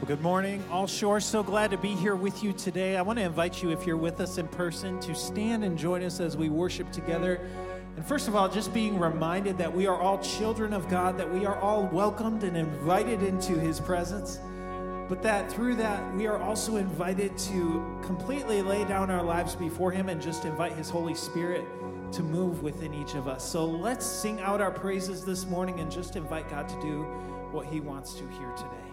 Well, good morning, All Shore. So glad to be here with you today. I want to invite you, if you're with us in person, to stand and join us as we worship together. And first of all, just being reminded that we are all children of God, that we are all welcomed and invited into His presence, but that through that, we are also invited to completely lay down our lives before Him and just invite His Holy Spirit to move within each of us. So let's sing out our praises this morning and just invite God to do what He wants to here today.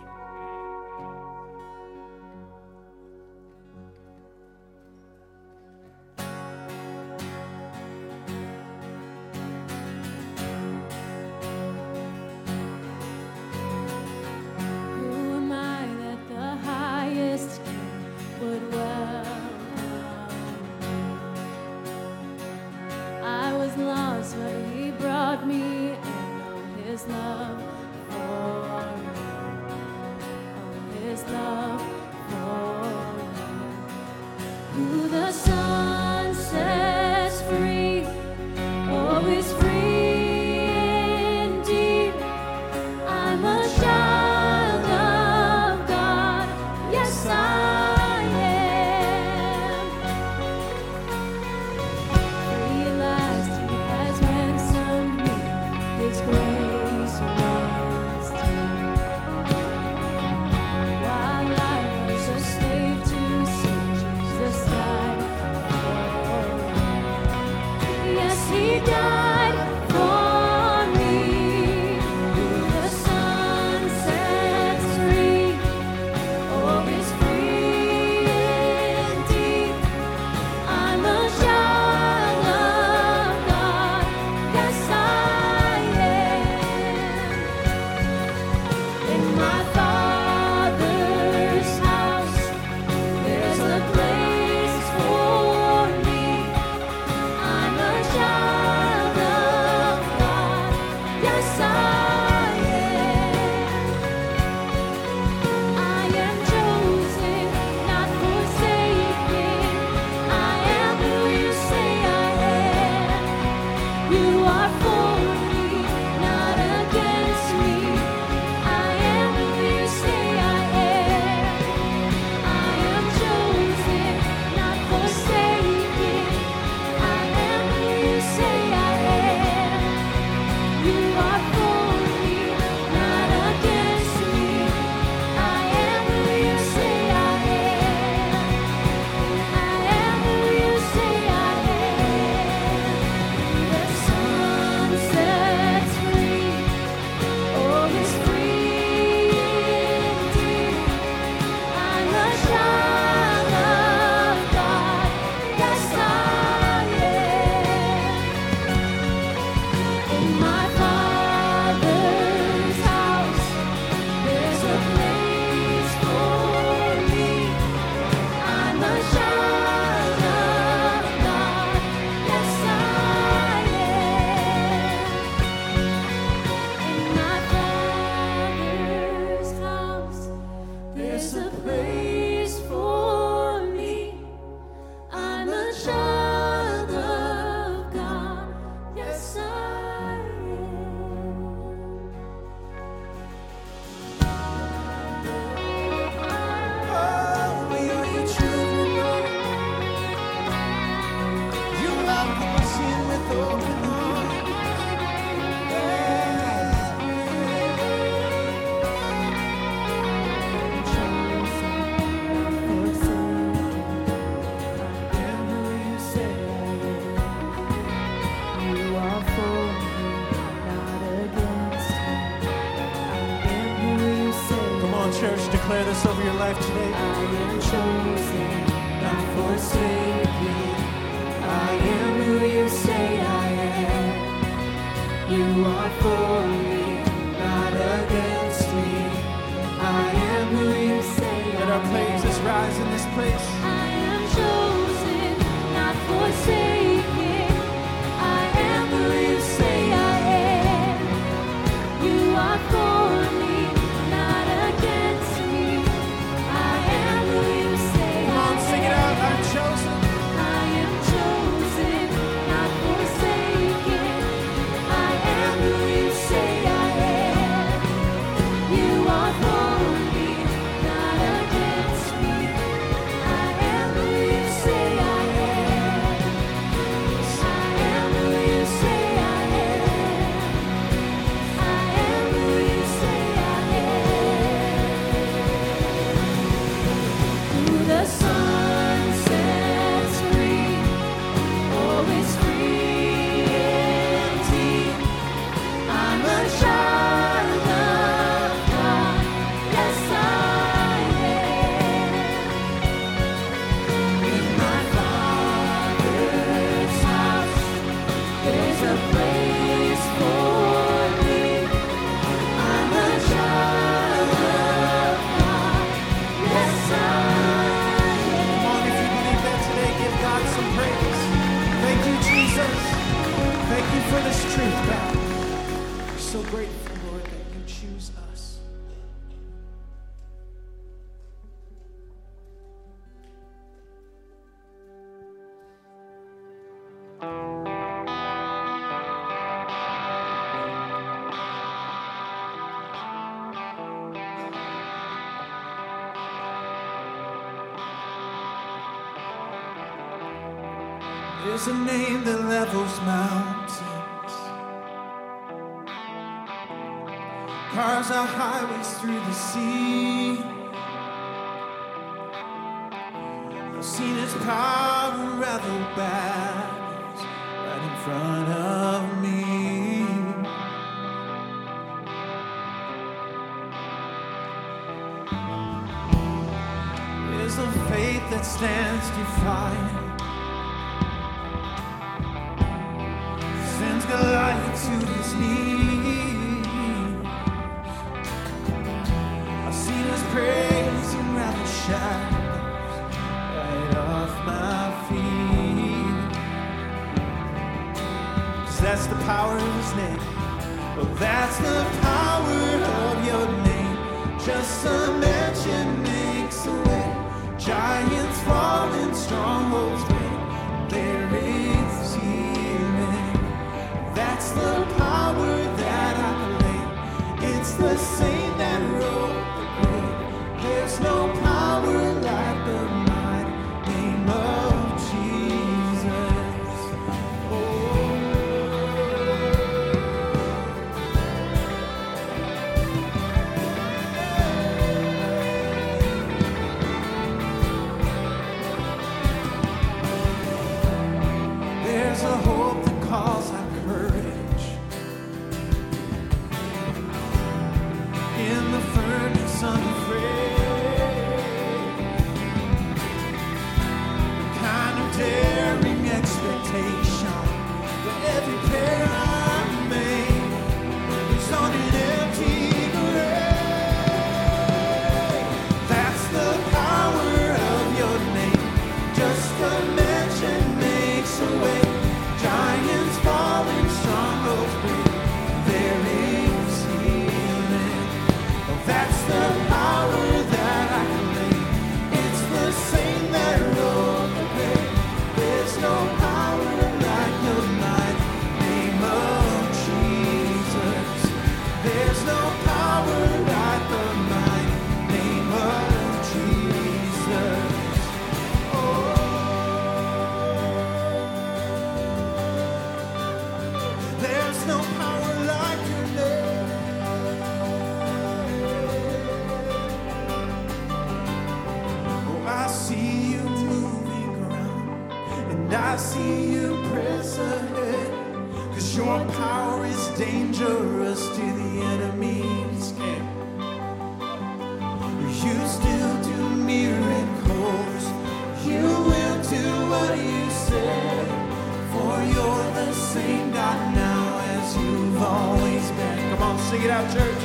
It out, church.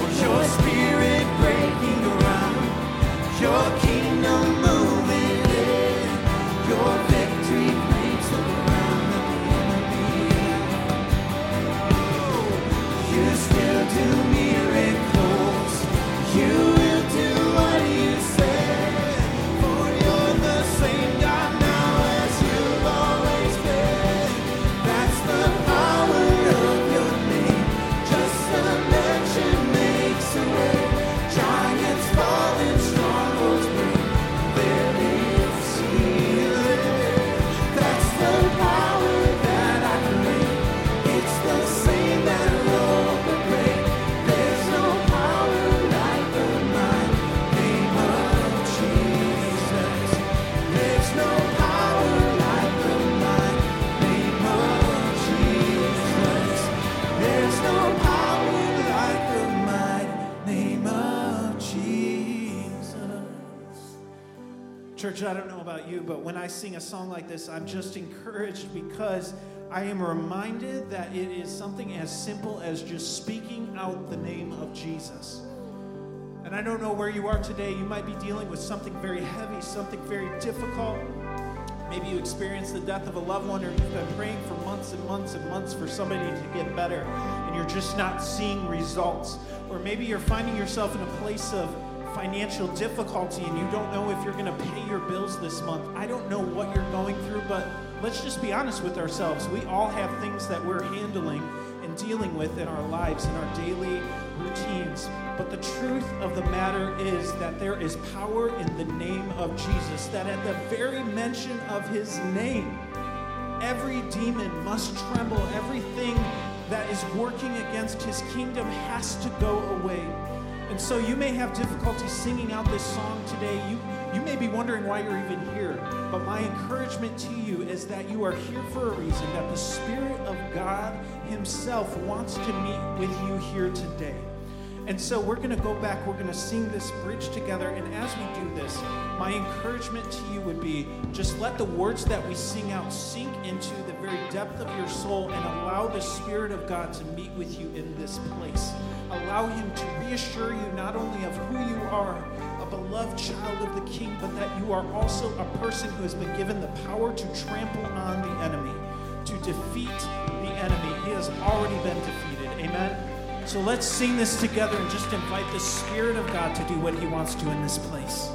For your spirit Church, I don't know about you, but when I sing a song like this, I'm just encouraged because I am reminded that it is something as simple as just speaking out the name of Jesus. And I don't know where you are today. You might be dealing with something very heavy, something very difficult. Maybe you experienced the death of a loved one, or you've been praying for months and months and months for somebody to get better, and you're just not seeing results. Or maybe you're finding yourself in a place of financial difficulty and you don't know if you're going to pay your bills this month. I don't know what you're going through, but let's just be honest with ourselves. We all have things that we're handling and dealing with in our lives, in our daily routines. But the truth of the matter is that there is power in the name of Jesus, that at the very mention of his name, every demon must tremble, everything that is working against his kingdom has to go away. And so you may have difficulty singing out this song today. You, you may be wondering why you're even here. But my encouragement to you is that you are here for a reason, that the Spirit of God Himself wants to meet with you here today. And so we're going to go back, we're going to sing this bridge together. And as we do this, my encouragement to you would be just let the words that we sing out sink into the very depth of your soul and allow the Spirit of God to meet with you in this place. Allow Him to reassure you not only of who you are, a beloved child of the King, but that you are also a person who has been given the power to trample on the enemy, to defeat the enemy. He has already been defeated. Amen. So let's sing this together and just invite the Spirit of God to do what He wants to in this place.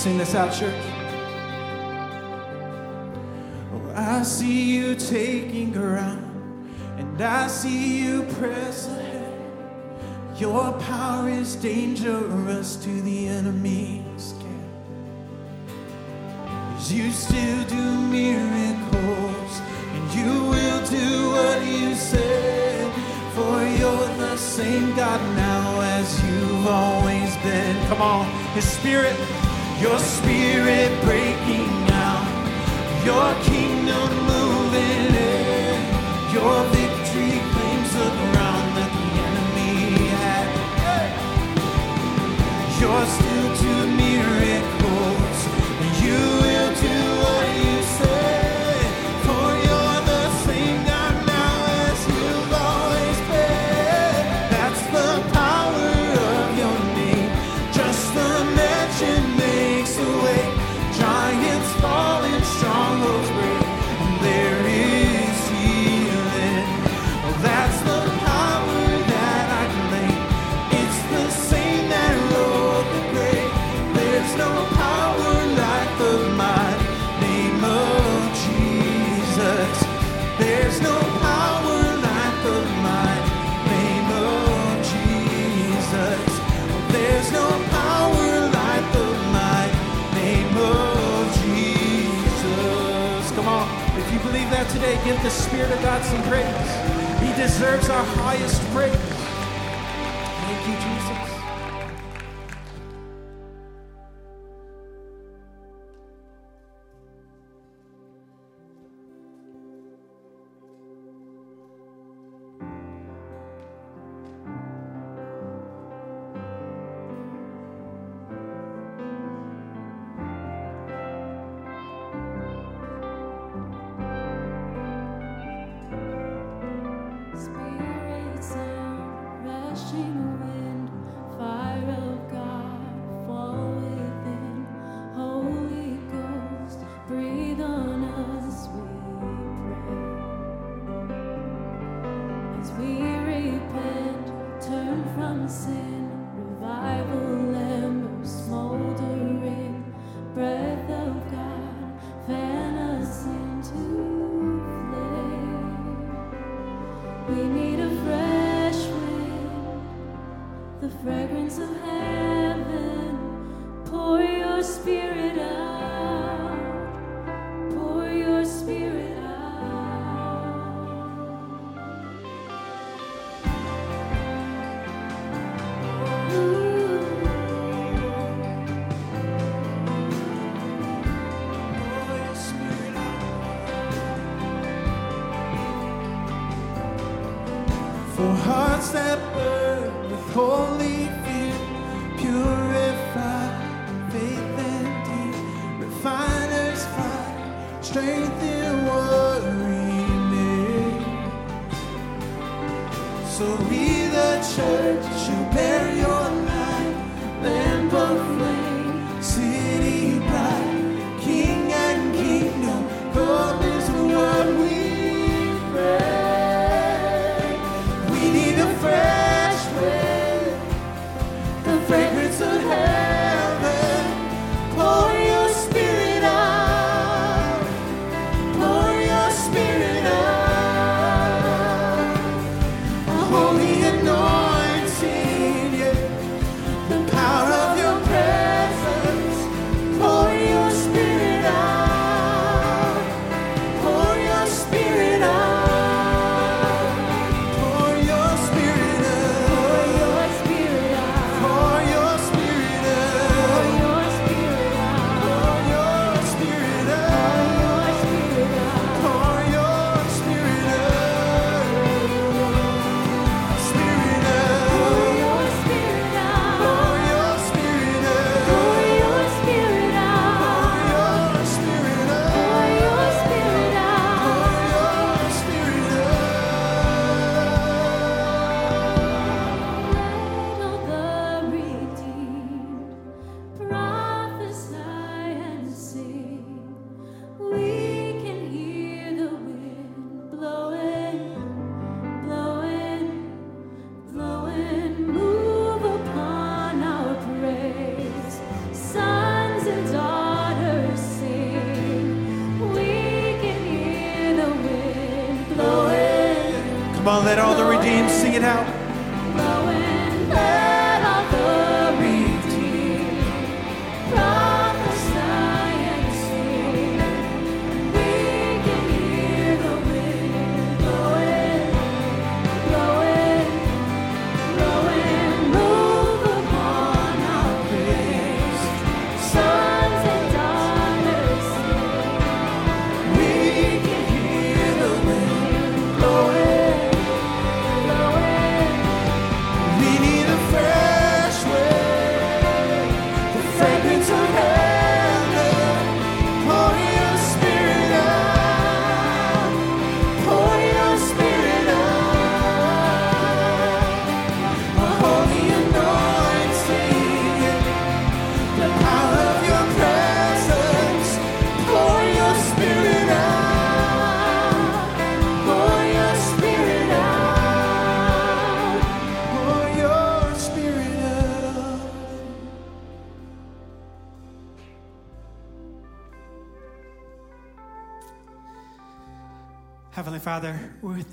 Sing this out, church. Oh, I see you taking ground, and I see you press ahead. Your power is dangerous to the enemy's camp. you still do miracles, and you will do what you said. For you're the same God now as you've always been. Come on, His Spirit, your Spirit breaking out, your kingdom moving in, your give the Spirit of God some praise. He deserves our highest praise.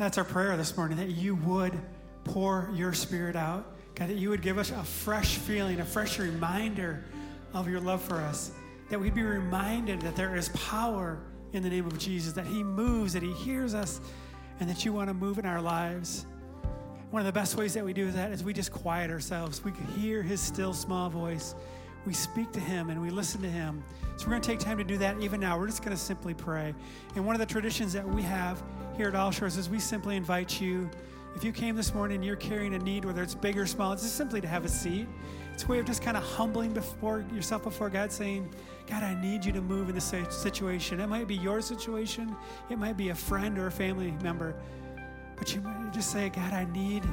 That's our prayer this morning that you would pour your spirit out. God, that you would give us a fresh feeling, a fresh reminder of your love for us. That we'd be reminded that there is power in the name of Jesus, that he moves, that he hears us, and that you want to move in our lives. One of the best ways that we do that is we just quiet ourselves. We can hear his still small voice. We speak to him and we listen to him. So we're going to take time to do that even now. We're just going to simply pray. And one of the traditions that we have here at All Shores is we simply invite you. If you came this morning and you're carrying a need, whether it's big or small, it's just simply to have a seat. It's a way of just kind of humbling before yourself before God, saying, God, I need you to move in this situation. It might be your situation, it might be a friend or a family member. But you might just say, God, I need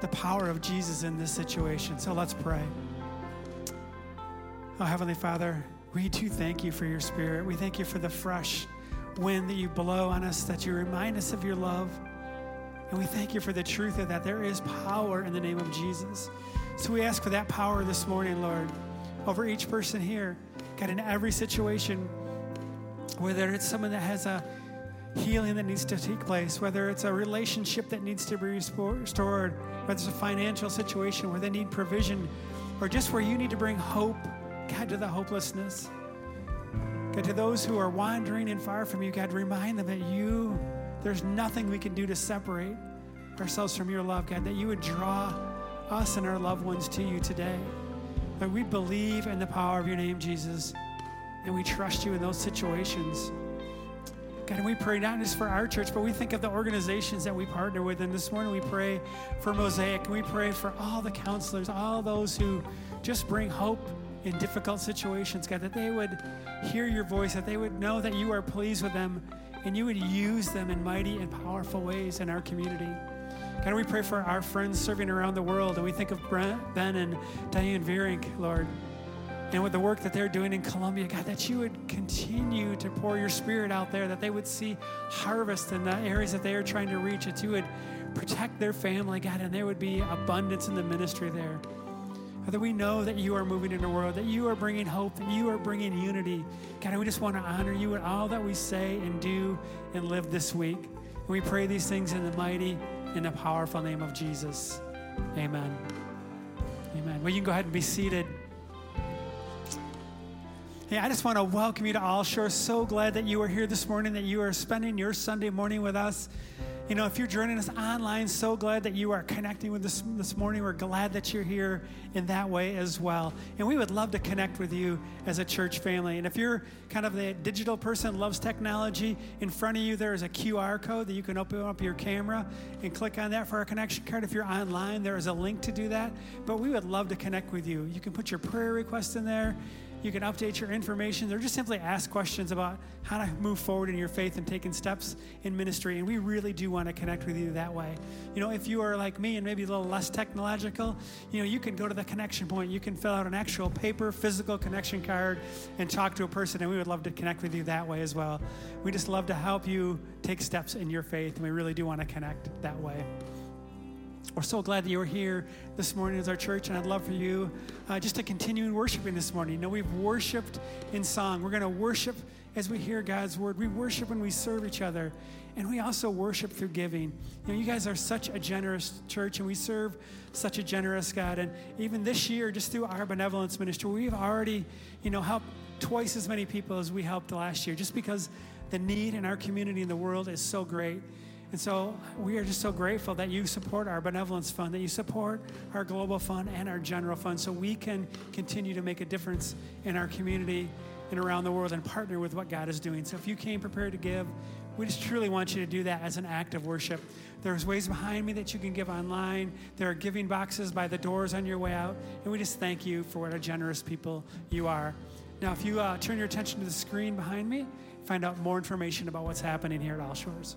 the power of Jesus in this situation. So let's pray. Oh, Heavenly Father, we do thank you for your spirit. We thank you for the fresh wind that you blow on us, that you remind us of your love. And we thank you for the truth of that there is power in the name of Jesus. So we ask for that power this morning, Lord, over each person here. God, in every situation, whether it's someone that has a healing that needs to take place, whether it's a relationship that needs to be restored, whether it's a financial situation where they need provision, or just where you need to bring hope, God, to the hopelessness. God, to those who are wandering and far from you, God, remind them that you, there's nothing we can do to separate ourselves from your love, God, that you would draw us and our loved ones to you today. That we believe in the power of your name, Jesus, and we trust you in those situations. God, and we pray not just for our church, but we think of the organizations that we partner with. And this morning we pray for Mosaic. And we pray for all the counselors, all those who just bring hope in difficult situations, God, that they would hear your voice, that they would know that you are pleased with them, and you would use them in mighty and powerful ways in our community. God, we pray for our friends serving around the world, and we think of Brent, Ben and Diane Vierink, Lord and with the work that they're doing in Colombia, God, that you would continue to pour your spirit out there, that they would see harvest in the areas that they are trying to reach, that you would protect their family, God, and there would be abundance in the ministry there. Father, we know that you are moving in the world, that you are bringing hope, that you are bringing unity. God, we just want to honor you in all that we say and do and live this week. And we pray these things in the mighty and the powerful name of Jesus. Amen. Amen. Well, you can go ahead and be seated. Hey, I just want to welcome you to All Shore. So glad that you are here this morning, that you are spending your Sunday morning with us. You know, if you're joining us online, so glad that you are connecting with us this morning. We're glad that you're here in that way as well. And we would love to connect with you as a church family. And if you're kind of the digital person, loves technology, in front of you there is a QR code that you can open up your camera and click on that for our connection card. If you're online, there is a link to do that. But we would love to connect with you. You can put your prayer request in there. You can update your information or just simply ask questions about how to move forward in your faith and taking steps in ministry. And we really do want to connect with you that way. You know, if you are like me and maybe a little less technological, you know, you can go to the connection point. You can fill out an actual paper, physical connection card and talk to a person. And we would love to connect with you that way as well. We just love to help you take steps in your faith. And we really do want to connect that way. We're so glad that you're here this morning as our church, and I'd love for you uh, just to continue in worshiping this morning. You know, we've worshiped in song. We're going to worship as we hear God's word. We worship when we serve each other, and we also worship through giving. You know, you guys are such a generous church, and we serve such a generous God. And even this year, just through our benevolence ministry, we've already, you know, helped twice as many people as we helped last year, just because the need in our community in the world is so great. And so we are just so grateful that you support our benevolence fund, that you support our global fund and our general fund so we can continue to make a difference in our community and around the world and partner with what God is doing. So if you came prepared to give, we just truly want you to do that as an act of worship. There's ways behind me that you can give online. There are giving boxes by the doors on your way out. And we just thank you for what a generous people you are. Now, if you uh, turn your attention to the screen behind me, find out more information about what's happening here at All Shores.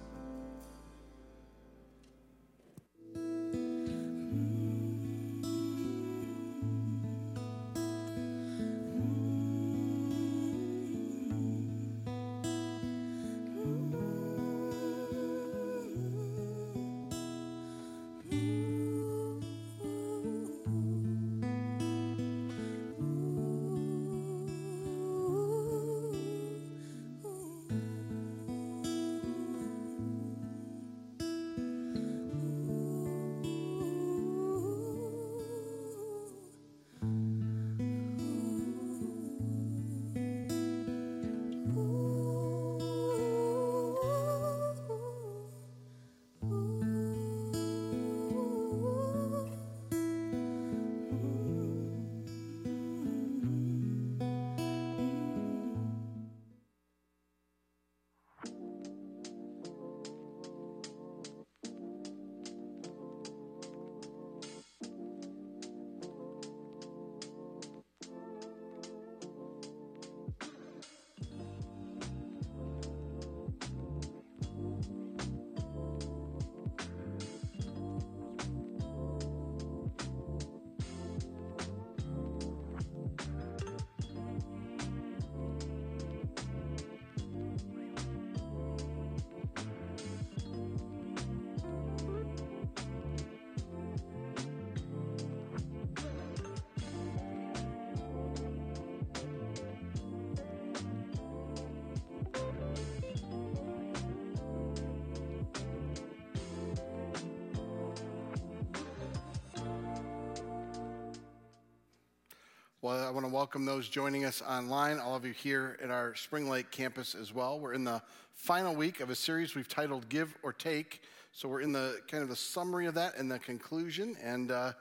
Welcome those joining us online, all of you here at our Spring Lake campus as well. We're in the final week of a series we've titled Give or Take. So we're in the kind of the summary of that and the conclusion. And uh,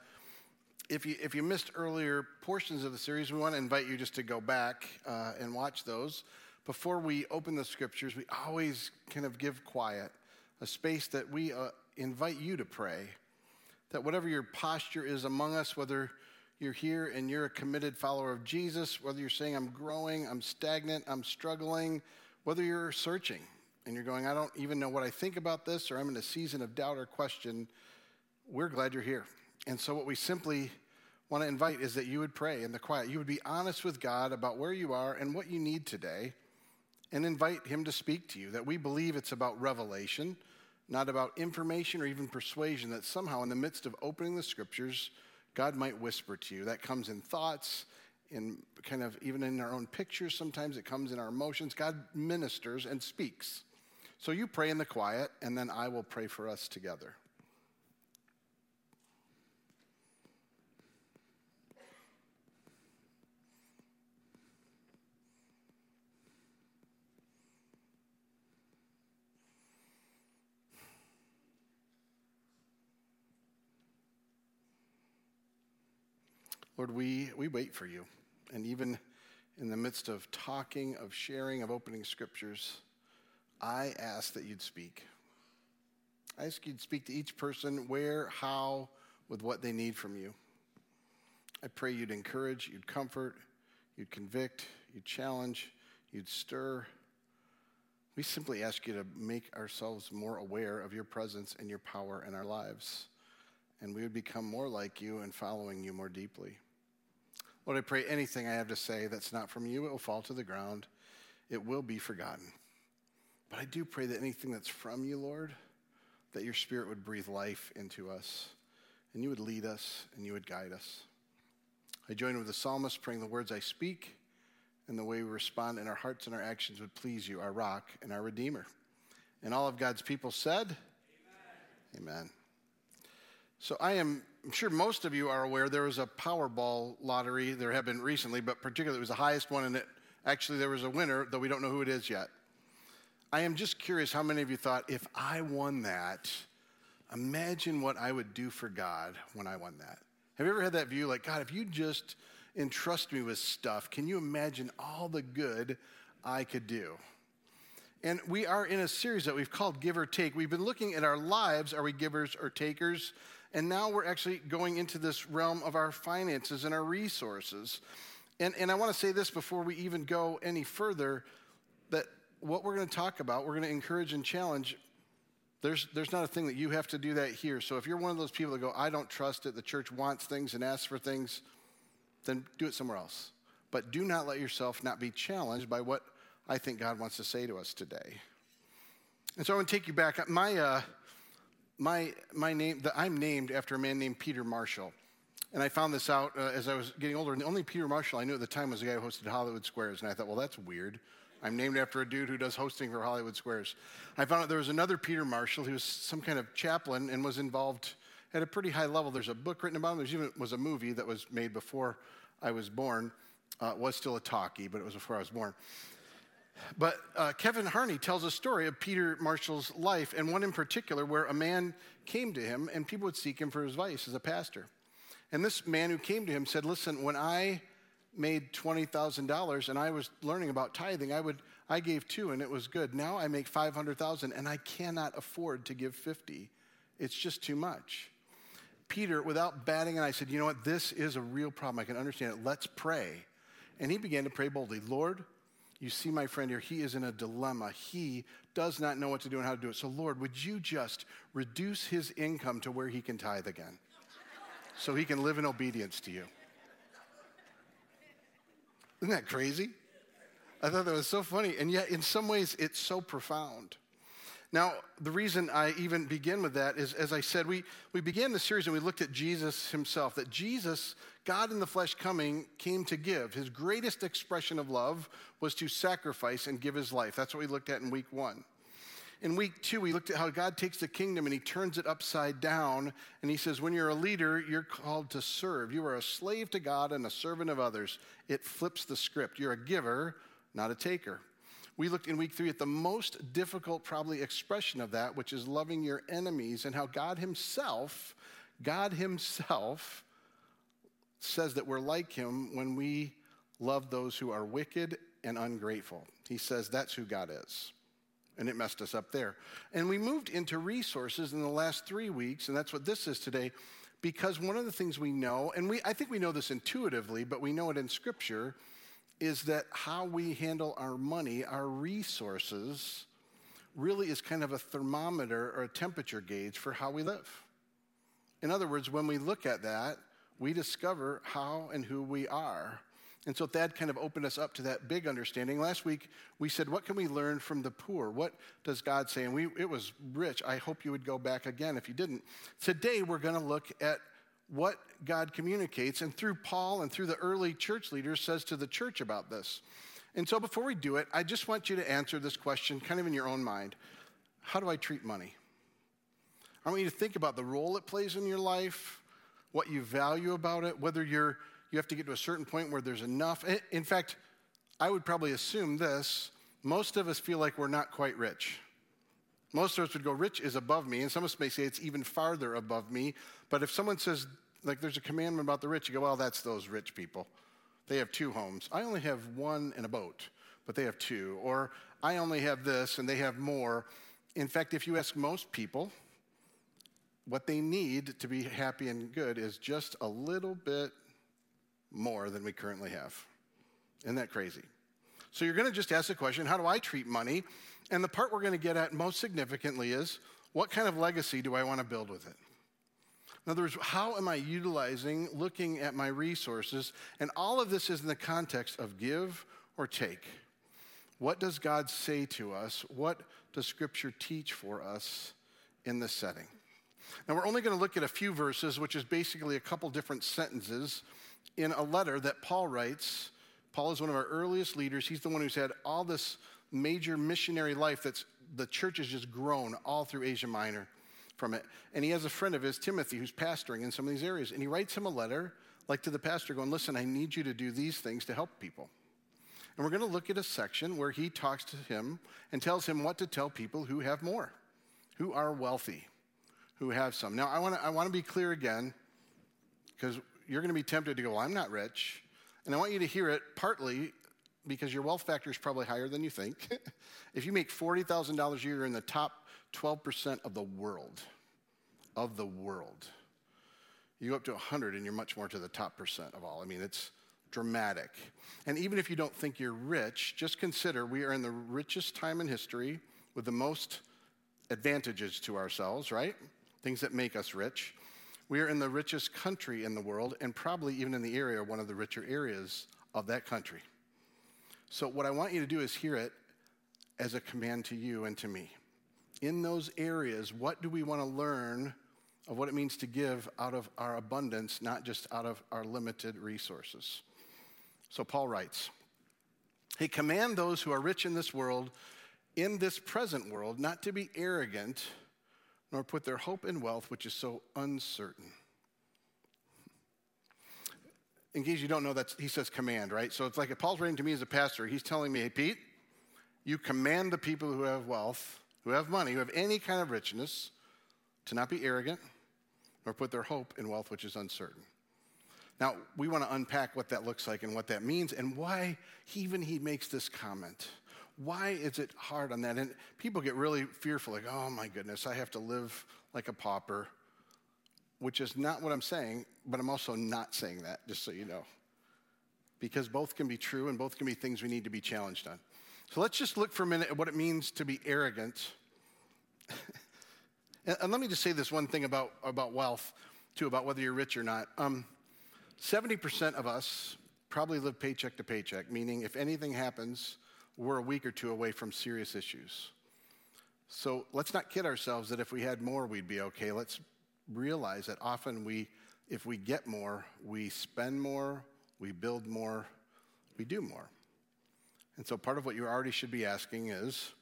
if, you, if you missed earlier portions of the series, we want to invite you just to go back uh, and watch those. Before we open the scriptures, we always kind of give quiet, a space that we uh, invite you to pray. That whatever your posture is among us, whether you're here and you're a committed follower of Jesus, whether you're saying, I'm growing, I'm stagnant, I'm struggling, whether you're searching and you're going, I don't even know what I think about this, or I'm in a season of doubt or question, we're glad you're here. And so, what we simply want to invite is that you would pray in the quiet. You would be honest with God about where you are and what you need today, and invite Him to speak to you. That we believe it's about revelation, not about information or even persuasion, that somehow in the midst of opening the scriptures, God might whisper to you. That comes in thoughts, in kind of even in our own pictures, sometimes it comes in our emotions. God ministers and speaks. So you pray in the quiet, and then I will pray for us together. Lord, we, we wait for you. And even in the midst of talking, of sharing, of opening scriptures, I ask that you'd speak. I ask you'd speak to each person where, how, with what they need from you. I pray you'd encourage, you'd comfort, you'd convict, you'd challenge, you'd stir. We simply ask you to make ourselves more aware of your presence and your power in our lives. And we would become more like you and following you more deeply. Lord, I pray anything I have to say that's not from you, it will fall to the ground. It will be forgotten. But I do pray that anything that's from you, Lord, that your spirit would breathe life into us and you would lead us and you would guide us. I join with the psalmist praying the words I speak and the way we respond in our hearts and our actions would please you, our rock and our redeemer. And all of God's people said, Amen. Amen. So I am I'm sure most of you are aware there was a Powerball lottery. There have been recently, but particularly it was the highest one, and it, actually there was a winner, though we don't know who it is yet. I am just curious how many of you thought, if I won that, imagine what I would do for God when I won that. Have you ever had that view like, God, if you just entrust me with stuff, can you imagine all the good I could do? And we are in a series that we've called Give or Take. We've been looking at our lives. Are we givers or takers? And now we're actually going into this realm of our finances and our resources. And, and I want to say this before we even go any further that what we're going to talk about, we're going to encourage and challenge. There's, there's not a thing that you have to do that here. So if you're one of those people that go, I don't trust it, the church wants things and asks for things, then do it somewhere else. But do not let yourself not be challenged by what I think God wants to say to us today. And so I want to take you back. My, uh, my, my name, the, I'm named after a man named Peter Marshall. And I found this out uh, as I was getting older. And the only Peter Marshall I knew at the time was the guy who hosted Hollywood Squares. And I thought, well, that's weird. I'm named after a dude who does hosting for Hollywood Squares. I found out there was another Peter Marshall who was some kind of chaplain and was involved at a pretty high level. There's a book written about him. There even was a movie that was made before I was born. Uh, was still a talkie, but it was before I was born. But uh, Kevin Harney tells a story of Peter Marshall's life, and one in particular where a man came to him and people would seek him for his advice as a pastor. And this man who came to him said, Listen, when I made $20,000 and I was learning about tithing, I, would, I gave two and it was good. Now I make 500,000 and I cannot afford to give 50. It's just too much. Peter, without batting an eye, said, You know what? This is a real problem. I can understand it. Let's pray. And he began to pray boldly Lord, you see my friend here, he is in a dilemma. He does not know what to do and how to do it. So, Lord, would you just reduce his income to where he can tithe again so he can live in obedience to you? Isn't that crazy? I thought that was so funny. And yet, in some ways, it's so profound. Now, the reason I even begin with that is, as I said, we, we began the series and we looked at Jesus himself, that Jesus, God in the flesh coming, came to give. His greatest expression of love was to sacrifice and give his life. That's what we looked at in week one. In week two, we looked at how God takes the kingdom and he turns it upside down. And he says, when you're a leader, you're called to serve. You are a slave to God and a servant of others. It flips the script. You're a giver, not a taker. We looked in week three at the most difficult, probably, expression of that, which is loving your enemies, and how God Himself, God Himself, says that we're like Him when we love those who are wicked and ungrateful. He says that's who God is. And it messed us up there. And we moved into resources in the last three weeks, and that's what this is today, because one of the things we know, and we, I think we know this intuitively, but we know it in Scripture is that how we handle our money, our resources, really is kind of a thermometer or a temperature gauge for how we live. In other words, when we look at that, we discover how and who we are. And so Thad kind of opened us up to that big understanding. Last week, we said, What can we learn from the poor? What does God say? And we, it was rich. I hope you would go back again if you didn't. Today, we're going to look at what God communicates and through Paul and through the early church leaders says to the church about this. And so before we do it, I just want you to answer this question kind of in your own mind How do I treat money? I want you to think about the role it plays in your life, what you value about it, whether you're you have to get to a certain point where there's enough. In fact, I would probably assume this most of us feel like we're not quite rich. Most of us would go, rich is above me. And some of us may say it's even farther above me. But if someone says, like, there's a commandment about the rich, you go, well, that's those rich people. They have two homes. I only have one and a boat, but they have two. Or I only have this and they have more. In fact, if you ask most people, what they need to be happy and good is just a little bit more than we currently have. Isn't that crazy? So you're going to just ask the question how do I treat money? And the part we're going to get at most significantly is what kind of legacy do I want to build with it? In other words, how am I utilizing, looking at my resources? And all of this is in the context of give or take. What does God say to us? What does Scripture teach for us in this setting? Now, we're only going to look at a few verses, which is basically a couple different sentences in a letter that Paul writes. Paul is one of our earliest leaders. He's the one who's had all this major missionary life that's the church has just grown all through Asia Minor from it. And he has a friend of his, Timothy, who's pastoring in some of these areas. And he writes him a letter, like to the pastor, going, Listen, I need you to do these things to help people. And we're going to look at a section where he talks to him and tells him what to tell people who have more, who are wealthy, who have some. Now, I want to I want to be clear again, because you're going to be tempted to go, well, I'm not rich. And I want you to hear it partly because your wealth factor is probably higher than you think. if you make $40,000 a year, you're in the top 12% of the world. Of the world. You go up to 100 and you're much more to the top percent of all. I mean, it's dramatic. And even if you don't think you're rich, just consider we are in the richest time in history with the most advantages to ourselves, right? Things that make us rich. We are in the richest country in the world, and probably even in the area, one of the richer areas of that country. So, what I want you to do is hear it as a command to you and to me. In those areas, what do we want to learn of what it means to give out of our abundance, not just out of our limited resources? So, Paul writes, He command those who are rich in this world, in this present world, not to be arrogant nor put their hope in wealth, which is so uncertain. In case you don't know, that he says command, right? So it's like if Paul's writing to me as a pastor, he's telling me, hey, Pete, you command the people who have wealth, who have money, who have any kind of richness, to not be arrogant, nor put their hope in wealth, which is uncertain. Now, we want to unpack what that looks like and what that means and why even he makes this comment. Why is it hard on that? And people get really fearful, like, oh my goodness, I have to live like a pauper, which is not what I'm saying, but I'm also not saying that, just so you know. Because both can be true and both can be things we need to be challenged on. So let's just look for a minute at what it means to be arrogant. and, let me just say this one thing about, about wealth, too, about whether you're rich or not. Um, 70% of us probably live paycheck to paycheck, meaning if anything happens, we're a week or two away from serious issues. So let's not kid ourselves that if we had more, we'd be okay. Let's realize that often we, if we get more, we spend more, we build more, we do more. And so part of what you already should be asking is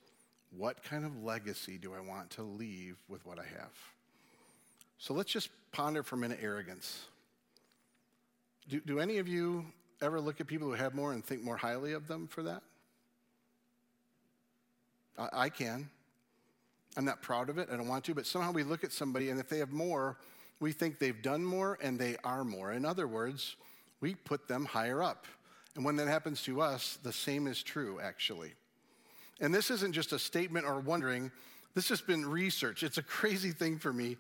what kind of legacy do I want to leave with what I have? So let's just ponder for a minute arrogance. Do, do any of you ever look at people who have more and think more highly of them for that? I, I can. I'm not proud of it. I don't want to. But somehow we look at somebody, and if they have more, we think they've done more and they are more. In other words, we put them higher up. And when that happens to us, the same is true, actually. And this isn't just a statement or wondering, this has been research. It's a crazy thing for me.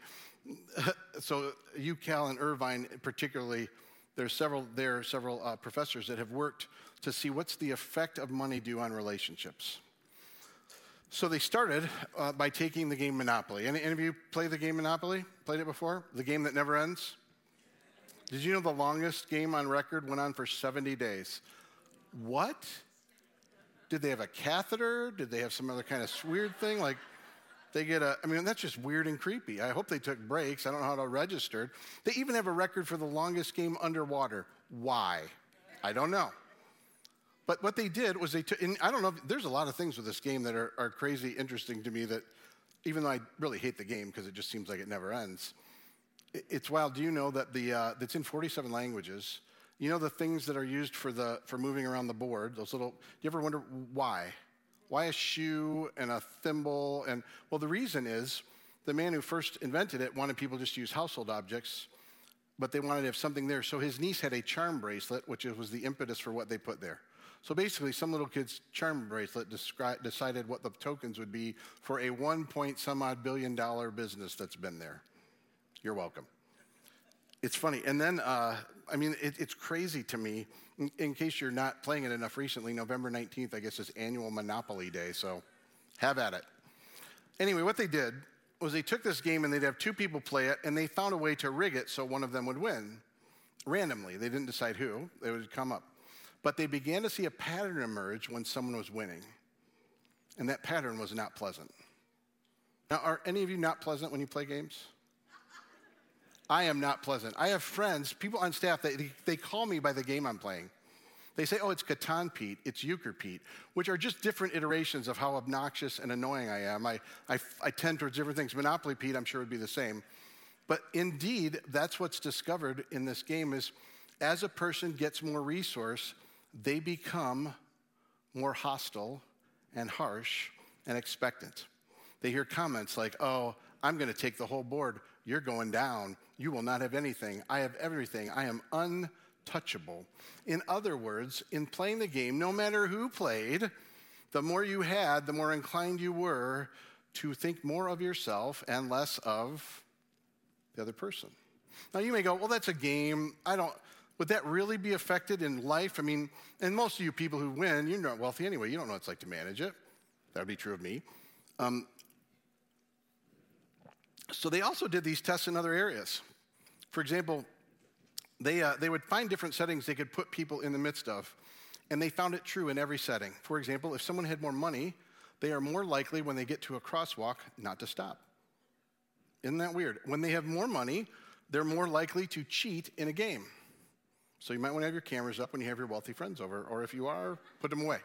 so, UCal and Irvine, particularly, there's several there several uh, professors that have worked to see what's the effect of money do on relationships. So they started uh, by taking the game Monopoly. Any, any, of you play the game Monopoly? Played it before? The game that never ends? Did you know the longest game on record went on for 70 days? What? Did they have a catheter? Did they have some other kind of weird thing? Like, they get a, I mean, that's just weird and creepy. I hope they took breaks. I don't know how to registered. They even have a record for the longest game underwater. Why? I don't know. But what they did was they took, and I don't know, there's a lot of things with this game that are, are crazy interesting to me that, even though I really hate the game because it just seems like it never ends, it- it's wild. Do you know that the, uh, that's in 47 languages? You know the things that are used for, the, for moving around the board, those little, do you ever wonder why? Why a shoe and a thimble? And, well, the reason is the man who first invented it wanted people just to use household objects but they wanted to have something there. So his niece had a charm bracelet, which was the impetus for what they put there. So basically, some little kid's charm bracelet descri- decided what the tokens would be for a one point some odd billion dollar business that's been there. You're welcome. It's funny. And then, uh, I mean, it, it's crazy to me. In, in case you're not playing it enough recently, November 19th, I guess, is annual Monopoly Day. So have at it. Anyway, what they did was they took this game and they'd have two people play it, and they found a way to rig it so one of them would win randomly. They didn't decide who, they would come up. But they began to see a pattern emerge when someone was winning. And that pattern was not pleasant. Now, are any of you not pleasant when you play games? I am not pleasant. I have friends, people on staff, they, they call me by the game I'm playing. They say, oh, it's Catan Pete, it's Euchre Pete, which are just different iterations of how obnoxious and annoying I am. I, I, I tend towards different things. Monopoly Pete, I'm sure, would be the same. But indeed, that's what's discovered in this game is as a person gets more resource, they become more hostile and harsh and expectant. They hear comments like, oh, I'm going to take the whole board. You're going down. You will not have anything. I have everything. I am untouchable. In other words, in playing the game, no matter who played, the more you had, the more inclined you were to think more of yourself and less of the other person. Now you may go, well, that's a game. I don't, would that really be affected in life? I mean, and most of you people who win, you're not wealthy anyway. You don't know what it's like to manage it. That would be true of me. Um, so they also did these tests in other areas. For example, they, uh, they would find different settings they could put people in the midst of, and they found it true in every setting. For example, if someone had more money, they are more likely when they get to a crosswalk not to stop. Isn't that weird? When they have more money, they're more likely to cheat in a game. So you might want to have your cameras up when you have your wealthy friends over, or if you are, put them away.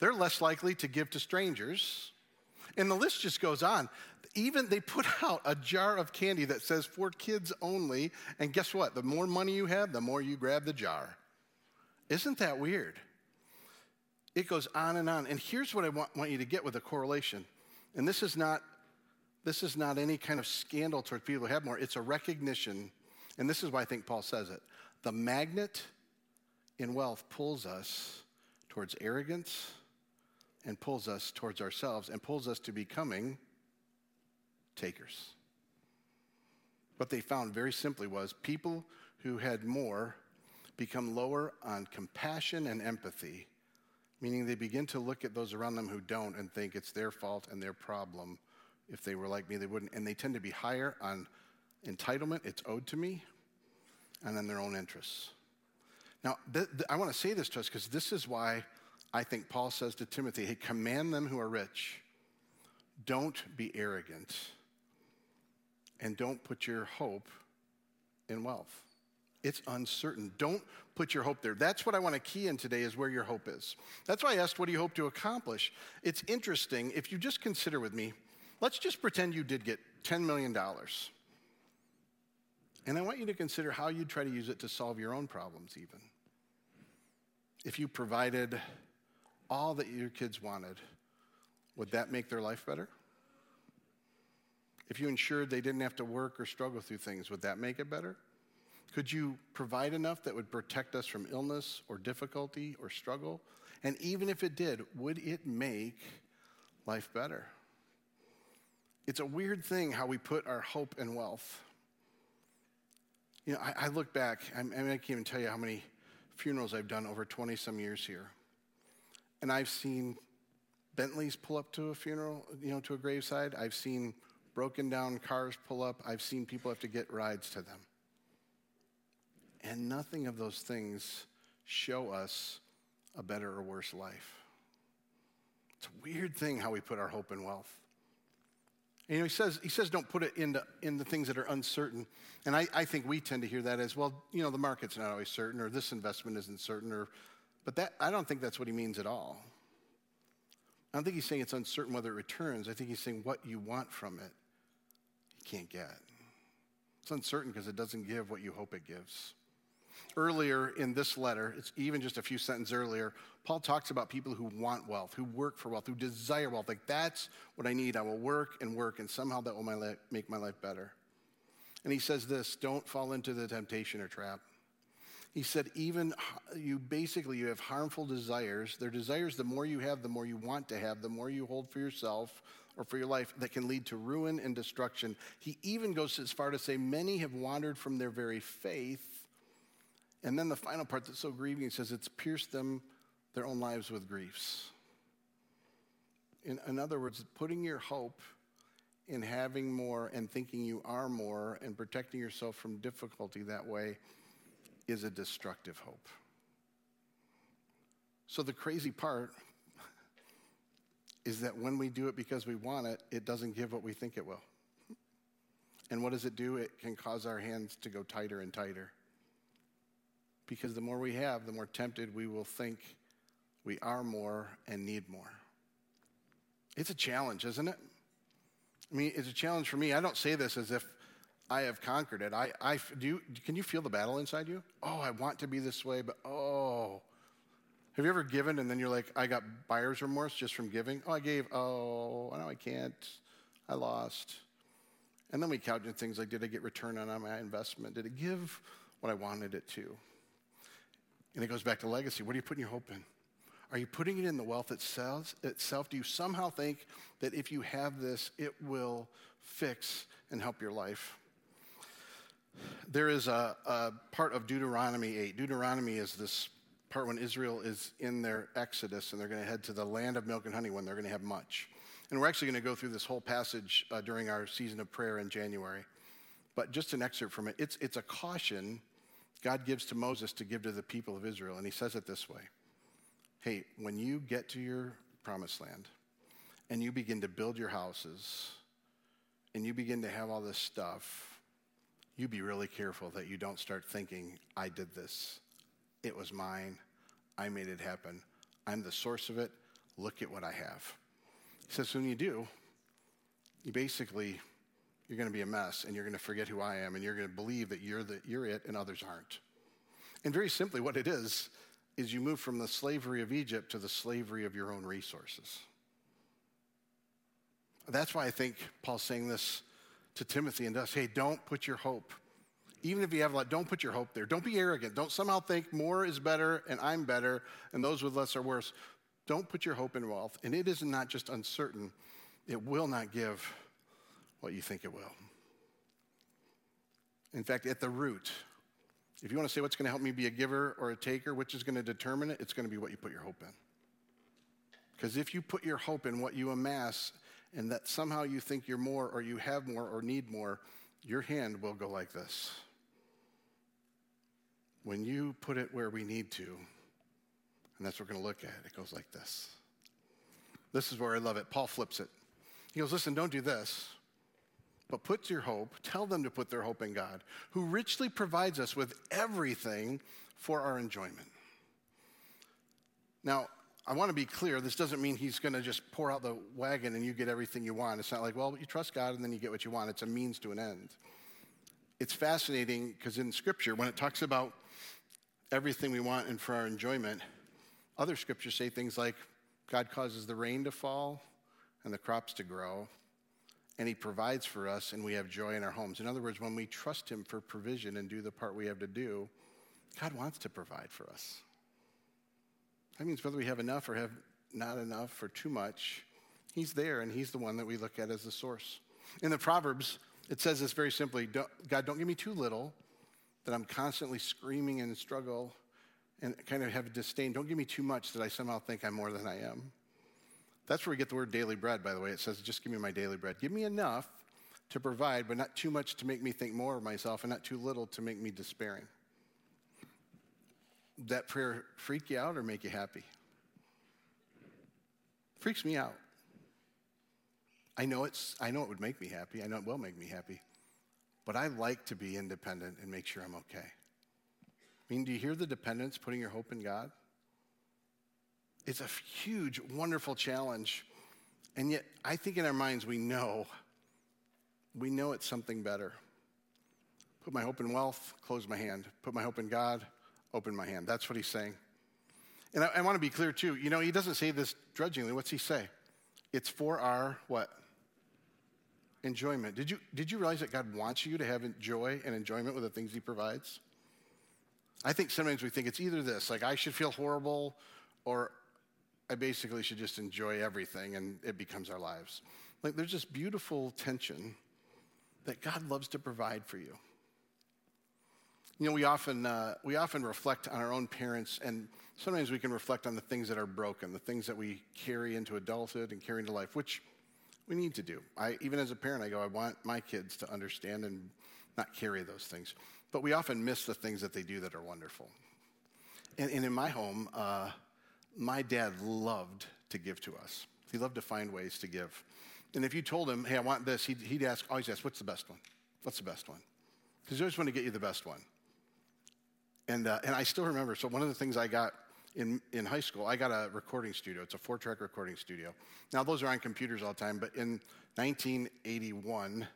They're less likely to give to strangers. And the list just goes on. Even they put out a jar of candy that says for kids only. And guess what? The more money you have, the more you grab the jar. Isn't that weird? It goes on and on. And here's what I want, want you to get with a correlation. And this is not this is not any kind of scandal towards people who have more. It's a recognition. And this is why I think Paul says it. The magnet in wealth pulls us towards arrogance and pulls us towards ourselves and pulls us to becoming takers. What they found very simply was people who had more become lower on compassion and empathy, meaning they begin to look at those around them who don't and think it's their fault and their problem. If they were like me, they wouldn't. And they tend to be higher on entitlement, it's owed to me, and then their own interests. Now, th- th- I want to say this to us because this is why I think Paul says to Timothy, hey, command them who are rich. Don't be arrogant. And don't put your hope in wealth. It's uncertain. Don't put your hope there. That's what I want to key in today is where your hope is. That's why I asked, what do you hope to accomplish? It's interesting. If you just consider with me, let's just pretend you did get $10 million. And I want you to consider how you'd try to use it to solve your own problems, even. If you provided all that your kids wanted, would that make their life better? If you ensured they didn't have to work or struggle through things, would that make it better? Could you provide enough that would protect us from illness or difficulty or struggle? And even if it did, would it make life better? It's a weird thing how we put our hope in wealth. You know, I, I look back, I, I, mean, I can't even tell you how many funerals I've done over 20 some years here. And I've seen Bentleys pull up to a funeral, you know, to a graveside. I've seen broken down cars pull up. I've seen people have to get rides to them. And nothing of those things show us a better or worse life. It's a weird thing how we put our hope in wealth. And, you know, he says, he says don't put it into, in the things that are uncertain. And I, I think we tend to hear that as, well, you know, the market's not always certain, or this investment isn't certain, or, but that, I don't think that's what he means at all. I don't think he's saying it's uncertain whether it returns. I think he's saying what you want from it, you can't get. It's uncertain because it doesn't give what you hope it gives. Earlier in this letter, it's even just a few sentences earlier, Paul talks about people who want wealth, who work for wealth, who desire wealth. Like, that's what I need. I will work and work, and somehow that will my li- make my life better. And he says this don't fall into the temptation or trap. He said, even you basically you have harmful desires. They're desires the more you have, the more you want to have, the more you hold for yourself or for your life that can lead to ruin and destruction. He even goes as far to say, many have wandered from their very faith. And then the final part that's so grieving, he says, it's pierced them their own lives with griefs. In, in other words, putting your hope in having more and thinking you are more and protecting yourself from difficulty that way is a destructive hope. So the crazy part is that when we do it because we want it, it doesn't give what we think it will. And what does it do? It can cause our hands to go tighter and tighter. Because the more we have, the more tempted we will think we are more and need more. It's a challenge, isn't it? I mean, it's a challenge for me. I don't say this as if I have conquered it. I, I do. You, can you feel the battle inside you? Oh, I want to be this way, but oh. Have you ever given and then you're like, I got buyer's remorse just from giving? Oh, I gave. Oh, now I can't. I lost. And then we count in things like, did I get return on my investment? Did it give what I wanted it to? And it goes back to legacy. What are you putting your hope in? Are you putting it in the wealth itself? itself? Do you somehow think that if you have this, it will fix and help your life? There is a, a part of Deuteronomy 8. Deuteronomy is this part when Israel is in their exodus and they're going to head to the land of milk and honey when they're going to have much. And we're actually going to go through this whole passage uh, during our season of prayer in January. But just an excerpt from it. It's, it's a caution God gives to Moses to give to the people of Israel. And he says it this way Hey, when you get to your promised land and you begin to build your houses and you begin to have all this stuff, you be really careful that you don't start thinking, I did this. It was mine. I made it happen. I'm the source of it. Look at what I have. He says, when you do, you basically, you're going to be a mess and you're going to forget who I am and you're going to believe that you're, the, you're it and others aren't. And very simply, what it is, is you move from the slavery of Egypt to the slavery of your own resources. That's why I think Paul's saying this to Timothy and us hey, don't put your hope, even if you have a lot, don't put your hope there. Don't be arrogant. Don't somehow think more is better and I'm better and those with less are worse. Don't put your hope in wealth. And it is not just uncertain, it will not give what you think it will. In fact, at the root, if you want to say what's going to help me be a giver or a taker, which is going to determine it, it's going to be what you put your hope in. Because if you put your hope in what you amass and that somehow you think you're more or you have more or need more, your hand will go like this. When you put it where we need to, and that's what we're going to look at, it goes like this. This is where I love it. Paul flips it. He goes, Listen, don't do this, but put your hope, tell them to put their hope in God, who richly provides us with everything for our enjoyment. Now, I want to be clear, this doesn't mean he's going to just pour out the wagon and you get everything you want. It's not like, well, you trust God and then you get what you want. It's a means to an end. It's fascinating because in Scripture, when it talks about everything we want and for our enjoyment, other scriptures say things like God causes the rain to fall and the crops to grow, and He provides for us, and we have joy in our homes. In other words, when we trust Him for provision and do the part we have to do, God wants to provide for us. That means whether we have enough or have not enough or too much, He's there and He's the one that we look at as the source. In the Proverbs, it says this very simply don't, God, don't give me too little that I'm constantly screaming and struggle and kind of have disdain. Don't give me too much that I somehow think I'm more than I am. That's where we get the word daily bread, by the way. It says, just give me my daily bread. Give me enough to provide, but not too much to make me think more of myself and not too little to make me despairing. that prayer freak you out or make you happy? Freaks me out. I know it's I know it would make me happy. I know it will make me happy. But I like to be independent and make sure I'm okay. I mean, do you hear the dependence putting your hope in God? It's a huge, wonderful challenge. And yet, I think in our minds we know, we know it's something better. Put my hope in wealth, close my hand. Put my hope in God, open my hand. That's what he's saying. And I, I want to be clear too. You know, he doesn't say this drudgingly. What's he say? It's for our what? Enjoyment. Did you, did you realize that God wants you to have joy and enjoyment with the things he provides? I think sometimes we think it's either this, like I should feel horrible, or I basically should just enjoy everything and it becomes our lives. Like there's this beautiful tension that God loves to provide for you. You know, we often, uh, we often reflect on our own parents, and sometimes we can reflect on the things that are broken, the things that we carry into adulthood and carry into life, which we need to do. I, even as a parent, I go, I want my kids to understand and not carry those things. But we often miss the things that they do that are wonderful. And, and in my home, uh, my dad loved to give to us. He loved to find ways to give. And if you told him, hey, I want this, he'd, he'd ask, always ask, what's the best one? What's the best one? Because he always want to get you the best one. And, uh, and I still remember, so one of the things I got in, in high school, I got a recording studio. It's a four track recording studio. Now, those are on computers all the time, but in 1981,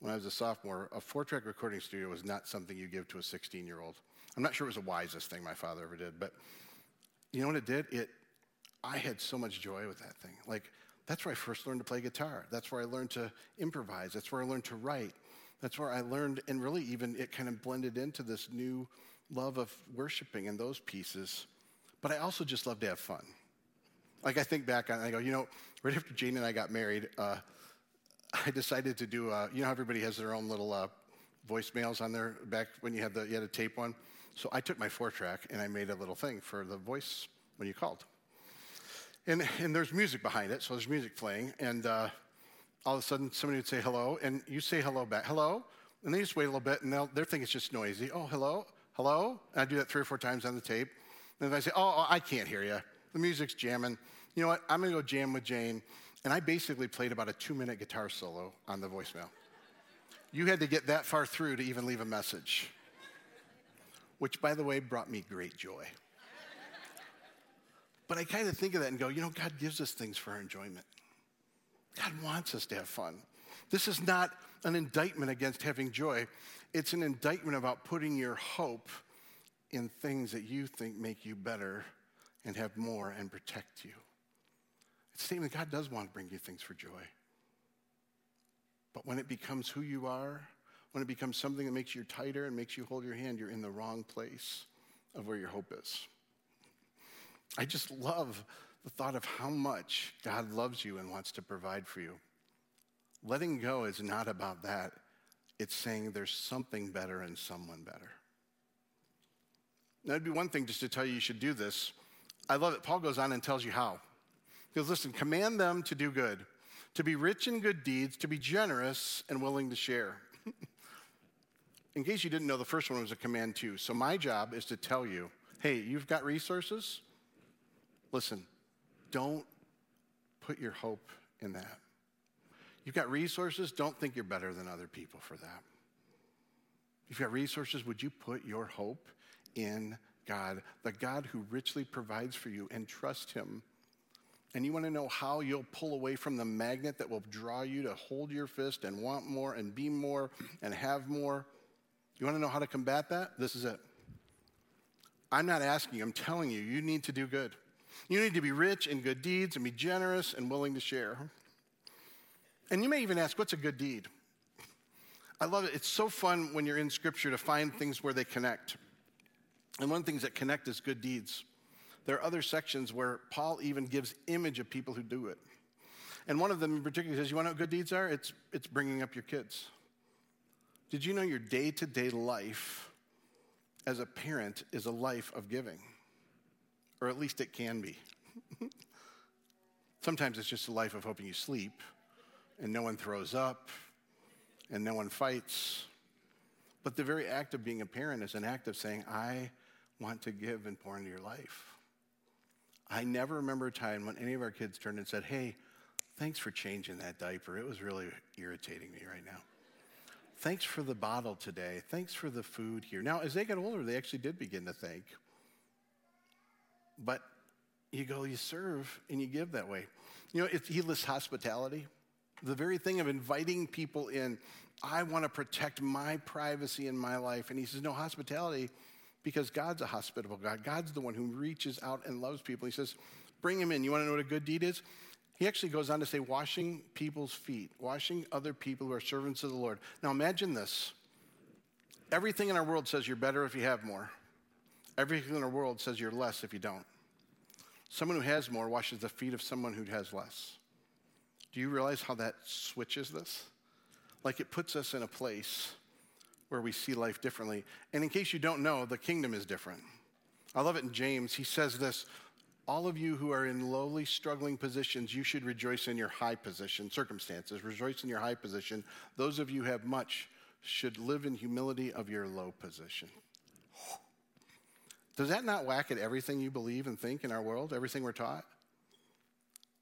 when I was a sophomore, a four track recording studio was not something you give to a 16 year old. I'm not sure it was the wisest thing my father ever did, but you know what it did? It, I had so much joy with that thing. Like, that's where I first learned to play guitar. That's where I learned to improvise. That's where I learned to write. That's where I learned, and really even it kind of blended into this new love of worshiping and those pieces. But I also just love to have fun. Like I think back I go, you know, right after Jane and I got married, uh, I decided to do. Uh, you know, how everybody has their own little uh, voicemails on there. Back when you had the you had a tape one, so I took my four track and I made a little thing for the voice when you called. And and there's music behind it, so there's music playing, and uh, all of a sudden somebody would say hello, and you say hello back, hello, and they just wait a little bit, and they'll, they think it's just noisy. Oh, hello, hello, and I do that three or four times on the tape. And if I say, oh, oh, I can't hear you, the music's jamming. You know what? I'm gonna go jam with Jane. And I basically played about a two minute guitar solo on the voicemail. You had to get that far through to even leave a message, which, by the way, brought me great joy. But I kind of think of that and go, you know, God gives us things for our enjoyment. God wants us to have fun. This is not an indictment against having joy, it's an indictment about putting your hope in things that you think make you better and have more and protect you. It's a statement that God does want to bring you things for joy. But when it becomes who you are, when it becomes something that makes you tighter and makes you hold your hand, you're in the wrong place of where your hope is. I just love the thought of how much God loves you and wants to provide for you. Letting go is not about that. It's saying there's something better and someone better. Now, it'd be one thing just to tell you you should do this. I love it. Paul goes on and tells you how. He goes, listen, command them to do good, to be rich in good deeds, to be generous and willing to share. In case you didn't know, the first one was a command too. So my job is to tell you hey, you've got resources? Listen, don't put your hope in that. You've got resources, don't think you're better than other people for that. You've got resources, would you put your hope in God, the God who richly provides for you, and trust Him? And you want to know how you'll pull away from the magnet that will draw you to hold your fist and want more and be more and have more? You want to know how to combat that? This is it. I'm not asking you, I'm telling you, you need to do good. You need to be rich in good deeds and be generous and willing to share. And you may even ask, what's a good deed? I love it. It's so fun when you're in Scripture to find things where they connect. And one of the things that connect is good deeds. There are other sections where Paul even gives image of people who do it. And one of them in particular says, You want to know what good deeds are? It's, it's bringing up your kids. Did you know your day to day life as a parent is a life of giving? Or at least it can be. Sometimes it's just a life of hoping you sleep and no one throws up and no one fights. But the very act of being a parent is an act of saying, I want to give and pour into your life. I never remember a time when any of our kids turned and said, Hey, thanks for changing that diaper. It was really irritating me right now. Thanks for the bottle today. Thanks for the food here. Now, as they got older, they actually did begin to thank. But you go, you serve, and you give that way. You know, it's, he lists hospitality. The very thing of inviting people in. I want to protect my privacy in my life. And he says, no, hospitality, because God's a hospitable God. God's the one who reaches out and loves people. He says, bring him in. You want to know what a good deed is? He actually goes on to say, washing people's feet, washing other people who are servants of the Lord. Now imagine this. Everything in our world says you're better if you have more. Everything in our world says you're less if you don't. Someone who has more washes the feet of someone who has less. Do you realize how that switches this? Like it puts us in a place where we see life differently. And in case you don't know, the kingdom is different. I love it in James. He says this All of you who are in lowly, struggling positions, you should rejoice in your high position, circumstances. Rejoice in your high position. Those of you who have much should live in humility of your low position. Does that not whack at everything you believe and think in our world, everything we're taught?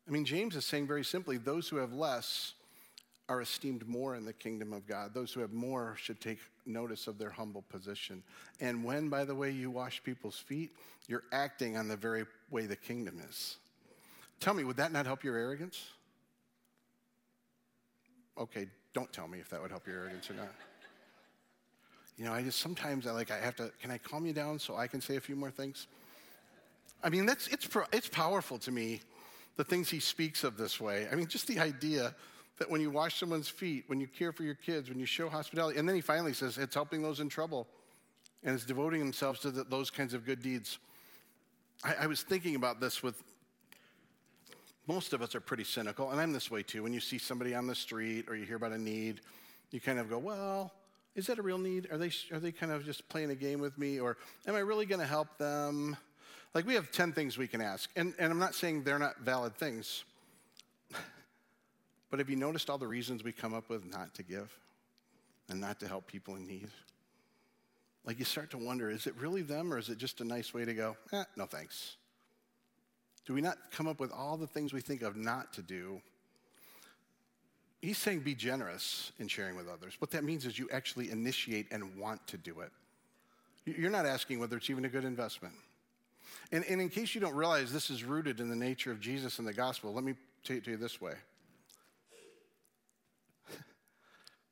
I mean, James is saying very simply those who have less are esteemed more in the kingdom of God. Those who have more should take notice of their humble position. And when, by the way, you wash people's feet, you're acting on the very way the kingdom is. Tell me, would that not help your arrogance? Okay, don't tell me if that would help your arrogance or not. You know, I just sometimes I like I have to. Can I calm you down so I can say a few more things? I mean, that's it's it's powerful to me, the things he speaks of this way. I mean, just the idea that when you wash someone's feet, when you care for your kids, when you show hospitality, and then he finally says it's helping those in trouble, and it's devoting themselves to the, those kinds of good deeds. I, I was thinking about this with most of us are pretty cynical, and I'm this way too. When you see somebody on the street or you hear about a need, you kind of go, well is that a real need? Are they, are they kind of just playing a game with me? Or am I really going to help them? Like, we have 10 things we can ask. And, and I'm not saying they're not valid things. But have you noticed all the reasons we come up with not to give and not to help people in need? Like, you start to wonder is it really them or is it just a nice way to go, eh, no thanks? Do we not come up with all the things we think of not to do he's saying be generous in sharing with others. What that means is you actually initiate and want to do it. You're not asking whether it's even a good investment. And, and in case you don't realize this is rooted in the nature of Jesus and the gospel, let me tell you this way.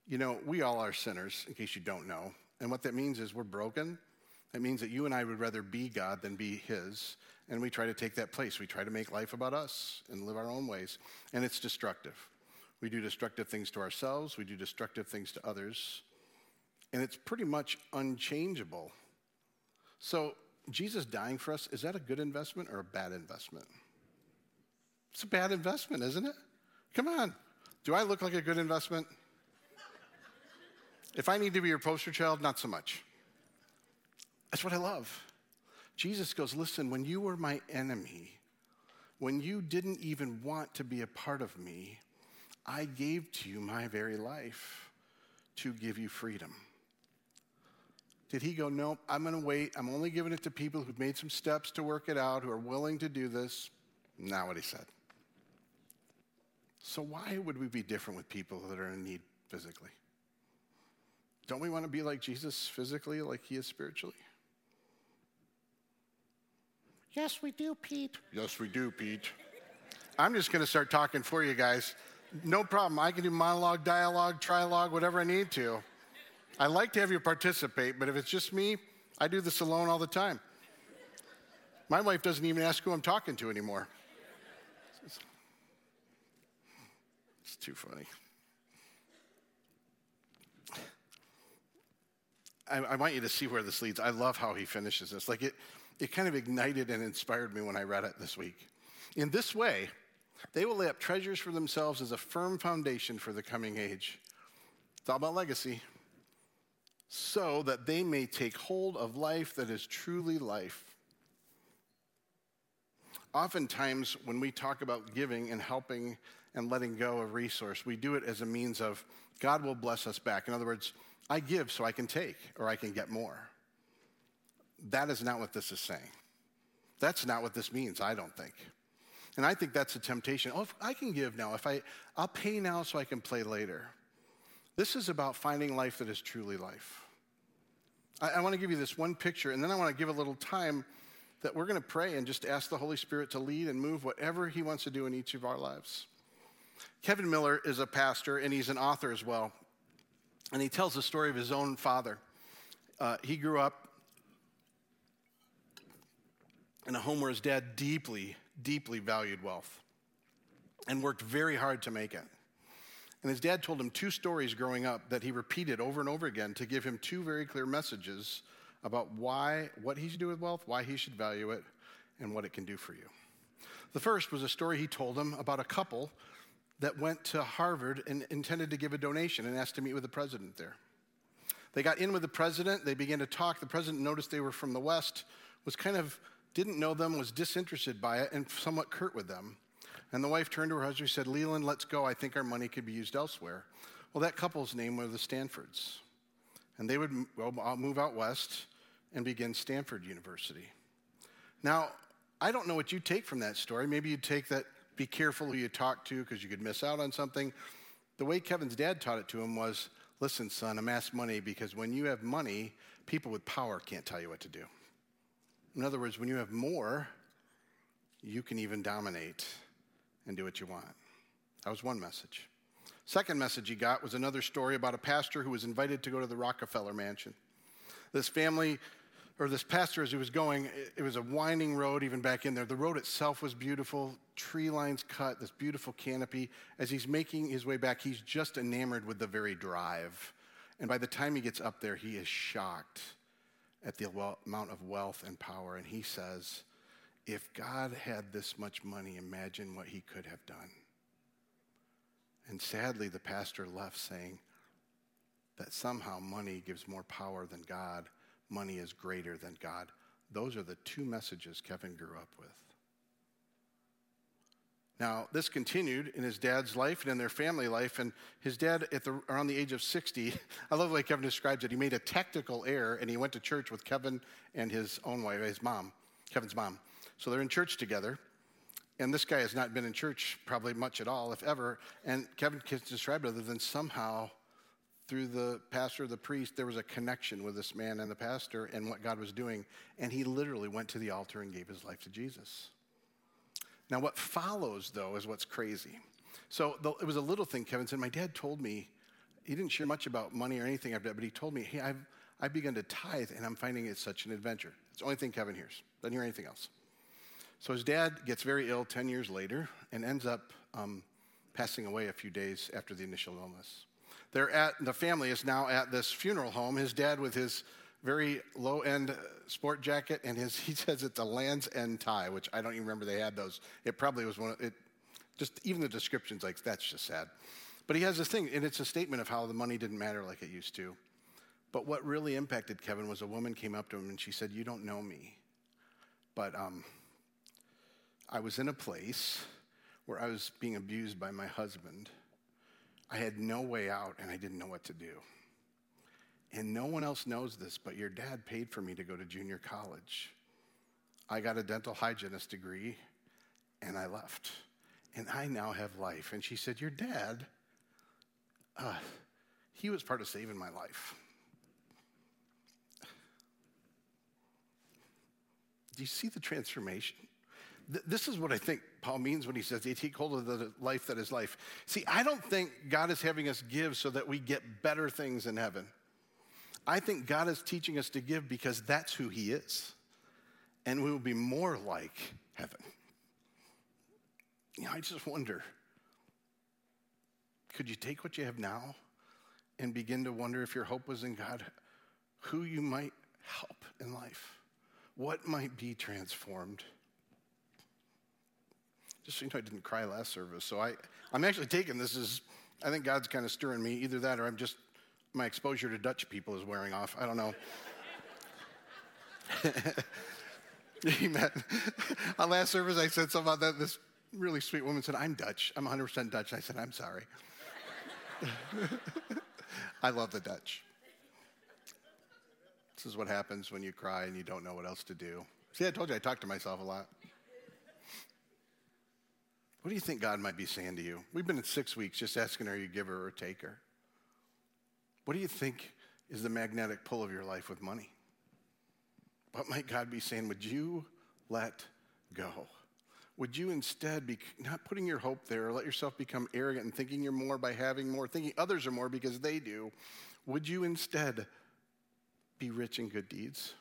You know, we all are sinners, in case you don't know. And what that means is we're broken. That means that you and I would rather be God than be His. And we try to take that place. We try to make life about us and live our own ways. And it's destructive. We do destructive things to ourselves, we do destructive things to others, and it's pretty much unchangeable. So, Jesus dying for us, is that a good investment or a bad investment? It's a bad investment, isn't it? Come on. Do I look like a good investment? If I need to be your poster child, not so much. That's what I love. Jesus goes, Listen, when you were my enemy, when you didn't even want to be a part of me, I gave to you my very life to give you freedom. Did he go, Nope, I'm going to wait. I'm only giving it to people who've made some steps to work it out, who are willing to do this? Not what he said. So, why would we be different with people that are in need physically? Don't we want to be like Jesus physically, like he is spiritually? Yes, we do, Pete. Yes, we do, Pete. I'm just going to start talking for you guys no problem. I can do monologue, dialogue, trilogue, whatever I need to. I like to have you participate, but if it's just me, I do this alone all the time. My wife doesn't even ask who I'm talking to anymore. It's too funny. I, I, want you to see where this leads. I love how he finishes this. Like it, it kind of ignited and inspired me when I read it this week. In this way, they will lay up treasures for themselves as a firm foundation for the coming age. It's all about legacy. So that they may take hold of life that is truly life. Oftentimes, when we talk about giving and helping and letting go of resource, we do it as a means of God will bless us back. In other words, I give so I can take or I can get more. that is not what this is saying. That's not what this means, I don't think. And I think that's a temptation. Oh, if I can give now, if I, I'll pay now so I can play later. This is about finding life that is truly life. I, I want to give you this one picture, and then I want to give a little time that we're going to pray and just ask the Holy Spirit to lead and move whatever He wants to do in each of our lives. Kevin Miller is a pastor, and he's an author as well. And he tells the story of his own father. Uh, he grew up in a home where his dad deeply, deeply valued wealth and worked very hard to make it. And his dad told him two stories growing up that he repeated over and over again to give him two very clear messages about why, what he should do with wealth, why he should value it, and what it can do for you. The first was a story he told him about a couple that went to Harvard and intended to give a donation and asked to meet with the president there. They got in with the president, they began to talk. The president noticed they were from the West, was kind of didn't know them, was disinterested by it, and somewhat curt with them. And the wife turned to her husband and said, Leland, let's go. I think our money could be used elsewhere. Well, that couple's name were the Stanfords. And they would well, uh, move out west and begin Stanford University. Now, I don't know what you take from that story. Maybe you'd take that be careful who you talk to because you could miss out on something. The way Kevin's dad taught it to him was listen, son, amass money because when you have money, people with power can't tell you what to do. In other words, when you have more, you can even dominate and do what you want. That was one message. Second message he got was another story about a pastor who was invited to go to the Rockefeller mansion. This family, or this pastor, as he was going, it was a winding road even back in there. The road itself was beautiful, tree lines cut, this beautiful canopy. As he's making his way back, he's just enamored with the very drive. And by the time he gets up there, he is shocked at the amount of wealth and power. And he says, if God had this much money, imagine what he could have done. And sadly, the pastor left saying that somehow money gives more power than God, money is greater than God. Those are the two messages Kevin grew up with. Now, this continued in his dad's life and in their family life. And his dad, at the, around the age of 60, I love the way Kevin describes it. He made a tactical error and he went to church with Kevin and his own wife, his mom, Kevin's mom. So they're in church together. And this guy has not been in church probably much at all, if ever. And Kevin can describe it other than somehow through the pastor, the priest, there was a connection with this man and the pastor and what God was doing. And he literally went to the altar and gave his life to Jesus. Now, what follows, though, is what's crazy. So the, it was a little thing Kevin said. My dad told me, he didn't share much about money or anything I've but he told me, hey, I've, I've begun to tithe, and I'm finding it such an adventure. It's the only thing Kevin hears. Doesn't hear anything else. So his dad gets very ill 10 years later and ends up um, passing away a few days after the initial illness. They're at, the family is now at this funeral home. His dad, with his very low end sport jacket, and his, he says it's a Land's End tie, which I don't even remember they had those. It probably was one of it. Just even the description's like that's just sad. But he has this thing, and it's a statement of how the money didn't matter like it used to. But what really impacted Kevin was a woman came up to him and she said, "You don't know me, but um, I was in a place where I was being abused by my husband. I had no way out, and I didn't know what to do." And no one else knows this, but your dad paid for me to go to junior college. I got a dental hygienist degree and I left. And I now have life. And she said, Your dad, uh, he was part of saving my life. Do you see the transformation? This is what I think Paul means when he says, they take hold of the life that is life. See, I don't think God is having us give so that we get better things in heaven. I think God is teaching us to give because that's who He is. And we will be more like heaven. You know, I just wonder could you take what you have now and begin to wonder if your hope was in God, who you might help in life? What might be transformed? Just so you know, I didn't cry last service. So I, I'm actually taking this as I think God's kind of stirring me. Either that or I'm just my exposure to Dutch people is wearing off. I don't know. Amen. On last service, I said something about that. This really sweet woman said, I'm Dutch. I'm 100% Dutch. I said, I'm sorry. I love the Dutch. This is what happens when you cry and you don't know what else to do. See, I told you I talk to myself a lot. What do you think God might be saying to you? We've been in six weeks just asking, are you a giver or a taker? What do you think is the magnetic pull of your life with money? What might God be saying? Would you let go? Would you instead be not putting your hope there or let yourself become arrogant and thinking you're more by having more, thinking others are more because they do? Would you instead be rich in good deeds?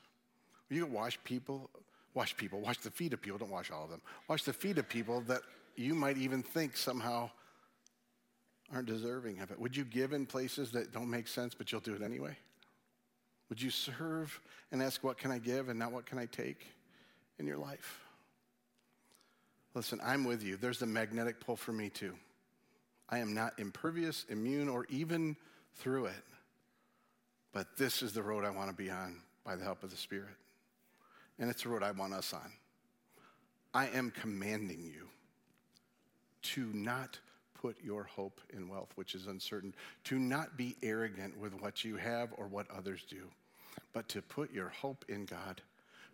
Will you wash people, wash people, wash the feet of people, don't wash all of them, wash the feet of people that you might even think somehow aren't deserving of it? Would you give in places that don't make sense, but you'll do it anyway? Would you serve and ask, What can I give and not what can I take in your life? Listen, I'm with you. There's the magnetic pull for me too. I am not impervious, immune, or even through it. But this is the road I want to be on by the help of the Spirit. And it's the road I want us on. I am commanding you to not put your hope in wealth, which is uncertain, to not be arrogant with what you have or what others do, but to put your hope in God,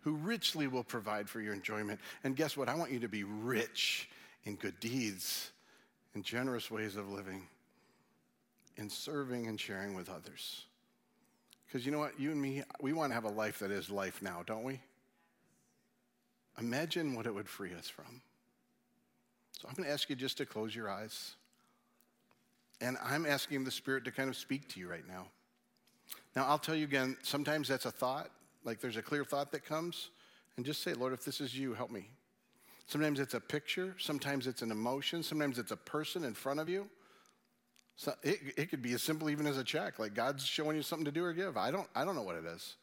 who richly will provide for your enjoyment. And guess what? I want you to be rich in good deeds, in generous ways of living, in serving and sharing with others. Because you know what? You and me, we want to have a life that is life now, don't we? Imagine what it would free us from. So I'm going to ask you just to close your eyes. And I'm asking the Spirit to kind of speak to you right now. Now, I'll tell you again, sometimes that's a thought, like there's a clear thought that comes, and just say, Lord, if this is you, help me. Sometimes it's a picture, sometimes it's an emotion, sometimes it's a person in front of you. So it, it could be as simple even as a check, like God's showing you something to do or give. I don't, I don't know what it is.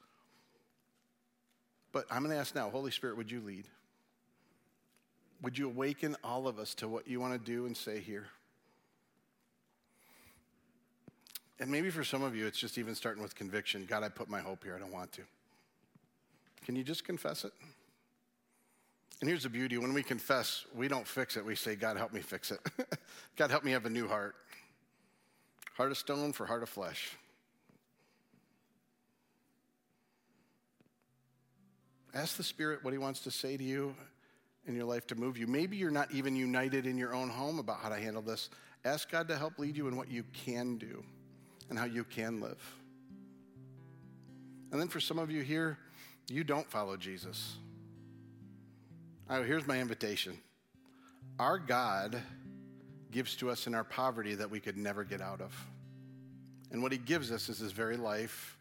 But I'm going to ask now, Holy Spirit, would you lead? Would you awaken all of us to what you want to do and say here? And maybe for some of you, it's just even starting with conviction God, I put my hope here. I don't want to. Can you just confess it? And here's the beauty when we confess, we don't fix it. We say, God, help me fix it. God, help me have a new heart. Heart of stone for heart of flesh. Ask the Spirit what He wants to say to you in your life to move you. Maybe you're not even united in your own home about how to handle this. Ask God to help lead you in what you can do and how you can live. And then for some of you here, you don't follow Jesus. Oh, here's my invitation. Our God gives to us in our poverty that we could never get out of. And what he gives us is his very life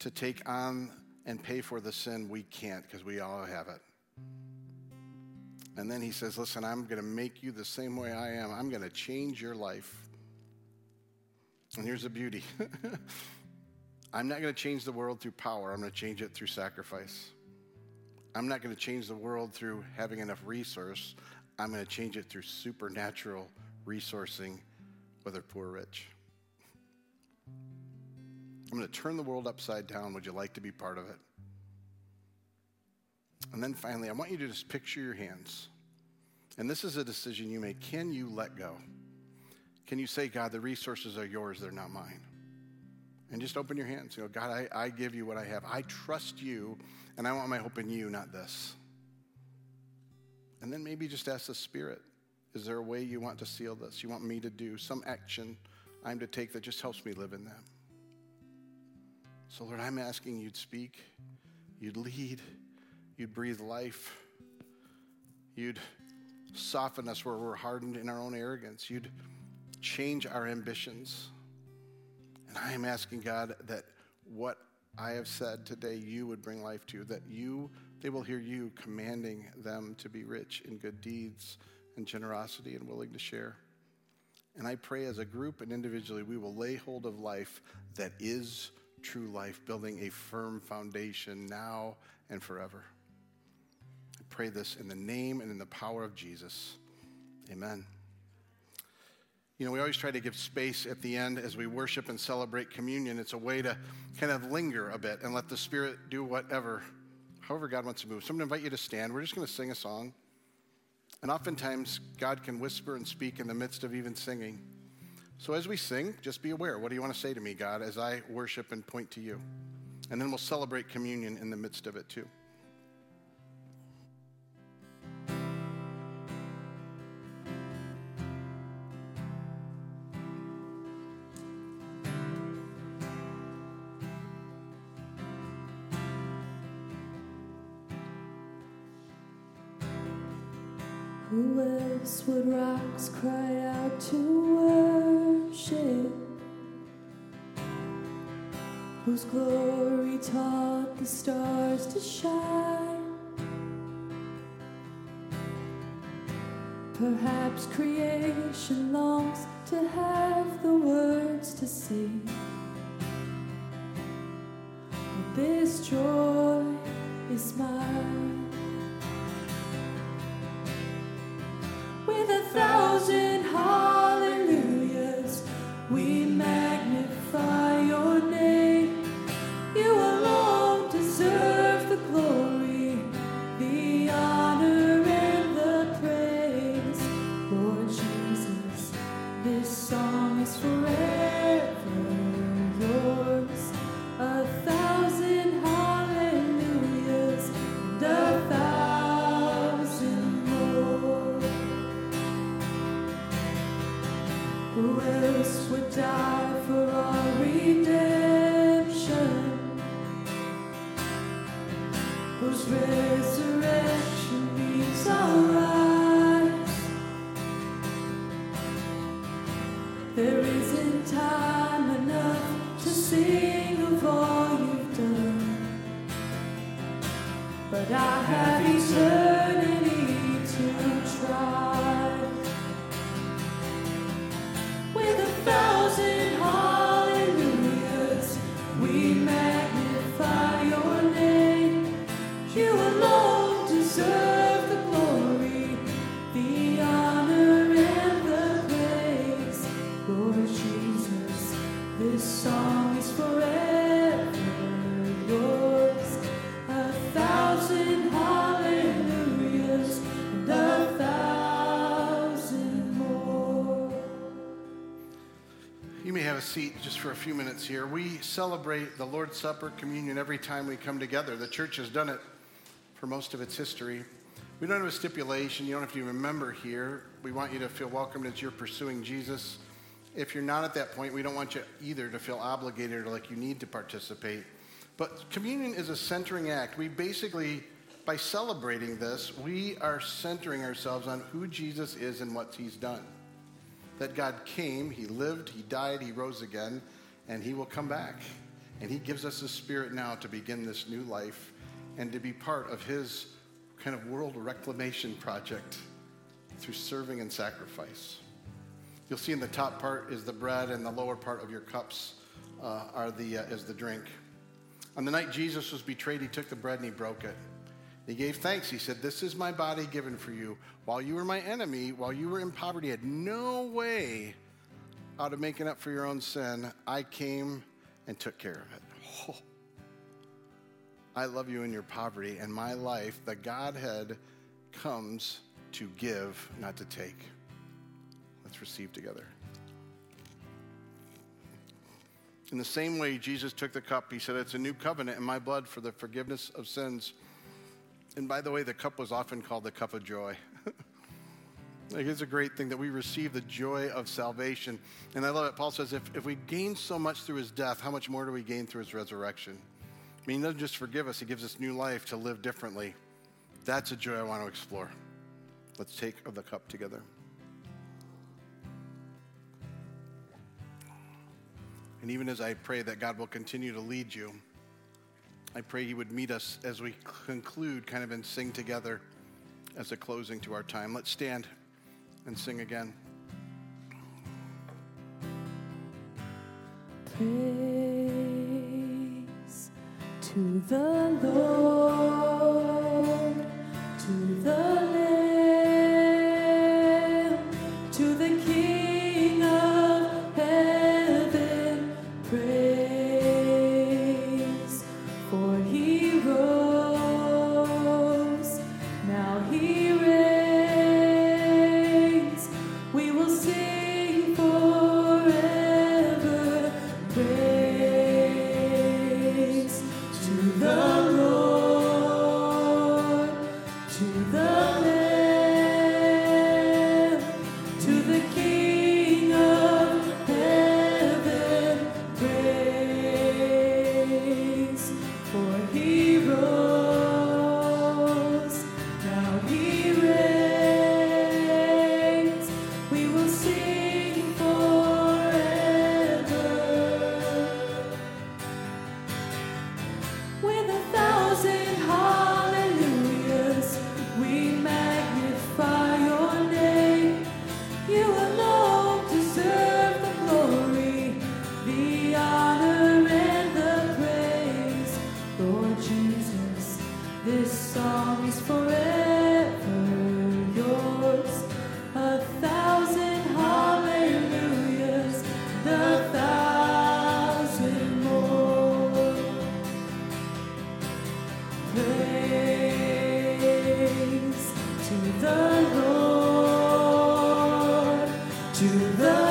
to take on and pay for the sin we can't because we all have it. And then he says, Listen, I'm going to make you the same way I am. I'm going to change your life. And here's the beauty I'm not going to change the world through power, I'm going to change it through sacrifice. I'm not going to change the world through having enough resource. I'm going to change it through supernatural resourcing, whether poor or rich. I'm going to turn the world upside down. Would you like to be part of it? And then finally, I want you to just picture your hands. And this is a decision you make. Can you let go? Can you say, God, the resources are yours, they're not mine? And just open your hands. You know, God, I, I give you what I have. I trust you, and I want my hope in you, not this. And then maybe just ask the Spirit, is there a way you want to seal this? You want me to do some action I'm to take that just helps me live in that? So, Lord, I'm asking you'd speak, you'd lead, you'd breathe life, you'd soften us where we're hardened in our own arrogance, you'd change our ambitions. And I am asking God that what I have said today, you would bring life to, that you, they will hear you commanding them to be rich in good deeds and generosity and willing to share. And I pray as a group and individually, we will lay hold of life that is true life, building a firm foundation now and forever. Pray this in the name and in the power of Jesus. Amen. You know, we always try to give space at the end as we worship and celebrate communion. It's a way to kind of linger a bit and let the Spirit do whatever, however God wants to move. So I'm going to invite you to stand. We're just going to sing a song. And oftentimes, God can whisper and speak in the midst of even singing. So as we sing, just be aware. What do you want to say to me, God, as I worship and point to you? And then we'll celebrate communion in the midst of it too. Would rocks cry out to worship? Whose glory taught the stars to shine? Perhaps creation longs to have the words to sing. But this joy is mine. Thousand hallelujahs, we magnify Whose few minutes here. We celebrate the Lord's Supper, communion, every time we come together. The church has done it for most of its history. We don't have a stipulation. You don't have to remember here. We want you to feel welcomed as you're pursuing Jesus. If you're not at that point, we don't want you either to feel obligated or like you need to participate. But communion is a centering act. We basically, by celebrating this, we are centering ourselves on who Jesus is and what he's done that God came, He lived, He died, He rose again, and He will come back. And He gives us His Spirit now to begin this new life and to be part of His kind of world reclamation project through serving and sacrifice. You'll see in the top part is the bread, and the lower part of your cups uh, are the, uh, is the drink. On the night Jesus was betrayed, He took the bread and He broke it. He gave thanks. He said, This is my body given for you. While you were my enemy, while you were in poverty, had no way out of making up for your own sin, I came and took care of it. Oh. I love you in your poverty, and my life, the Godhead, comes to give, not to take. Let's receive together. In the same way, Jesus took the cup. He said, It's a new covenant in my blood for the forgiveness of sins. And by the way, the cup was often called the cup of joy. it's a great thing that we receive the joy of salvation. And I love it. Paul says, if, if we gain so much through his death, how much more do we gain through his resurrection? I mean, he doesn't just forgive us, he gives us new life to live differently. That's a joy I want to explore. Let's take of the cup together. And even as I pray that God will continue to lead you, I pray He would meet us as we conclude, kind of, and sing together as a closing to our time. Let's stand and sing again. Praise to the Lord, to the to the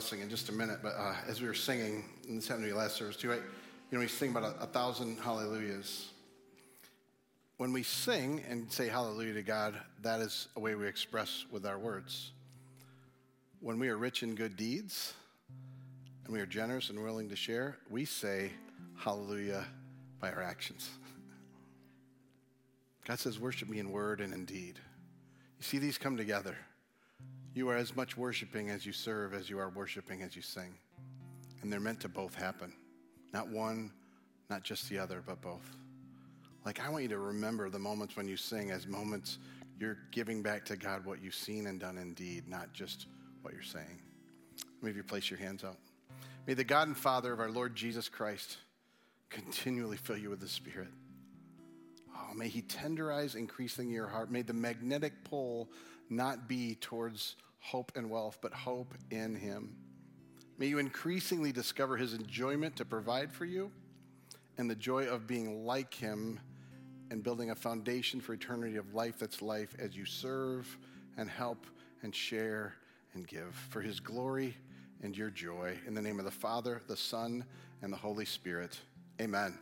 blessing in just a minute, but uh, as we were singing, and this happened to me last service too, right? You know, we sing about a, a thousand hallelujahs. When we sing and say hallelujah to God, that is a way we express with our words. When we are rich in good deeds and we are generous and willing to share, we say hallelujah by our actions. God says, worship me in word and in deed. You see these come together. You are as much worshiping as you serve as you are worshiping as you sing. And they're meant to both happen. Not one, not just the other, but both. Like, I want you to remember the moments when you sing as moments you're giving back to God what you've seen and done indeed, not just what you're saying. Maybe you place your hands out. May the God and Father of our Lord Jesus Christ continually fill you with the Spirit. Oh, may He tenderize increasing your heart. May the magnetic pull not be towards hope and wealth, but hope in Him. May you increasingly discover His enjoyment to provide for you and the joy of being like Him and building a foundation for eternity of life that's life as you serve and help and share and give for His glory and your joy. In the name of the Father, the Son, and the Holy Spirit. Amen.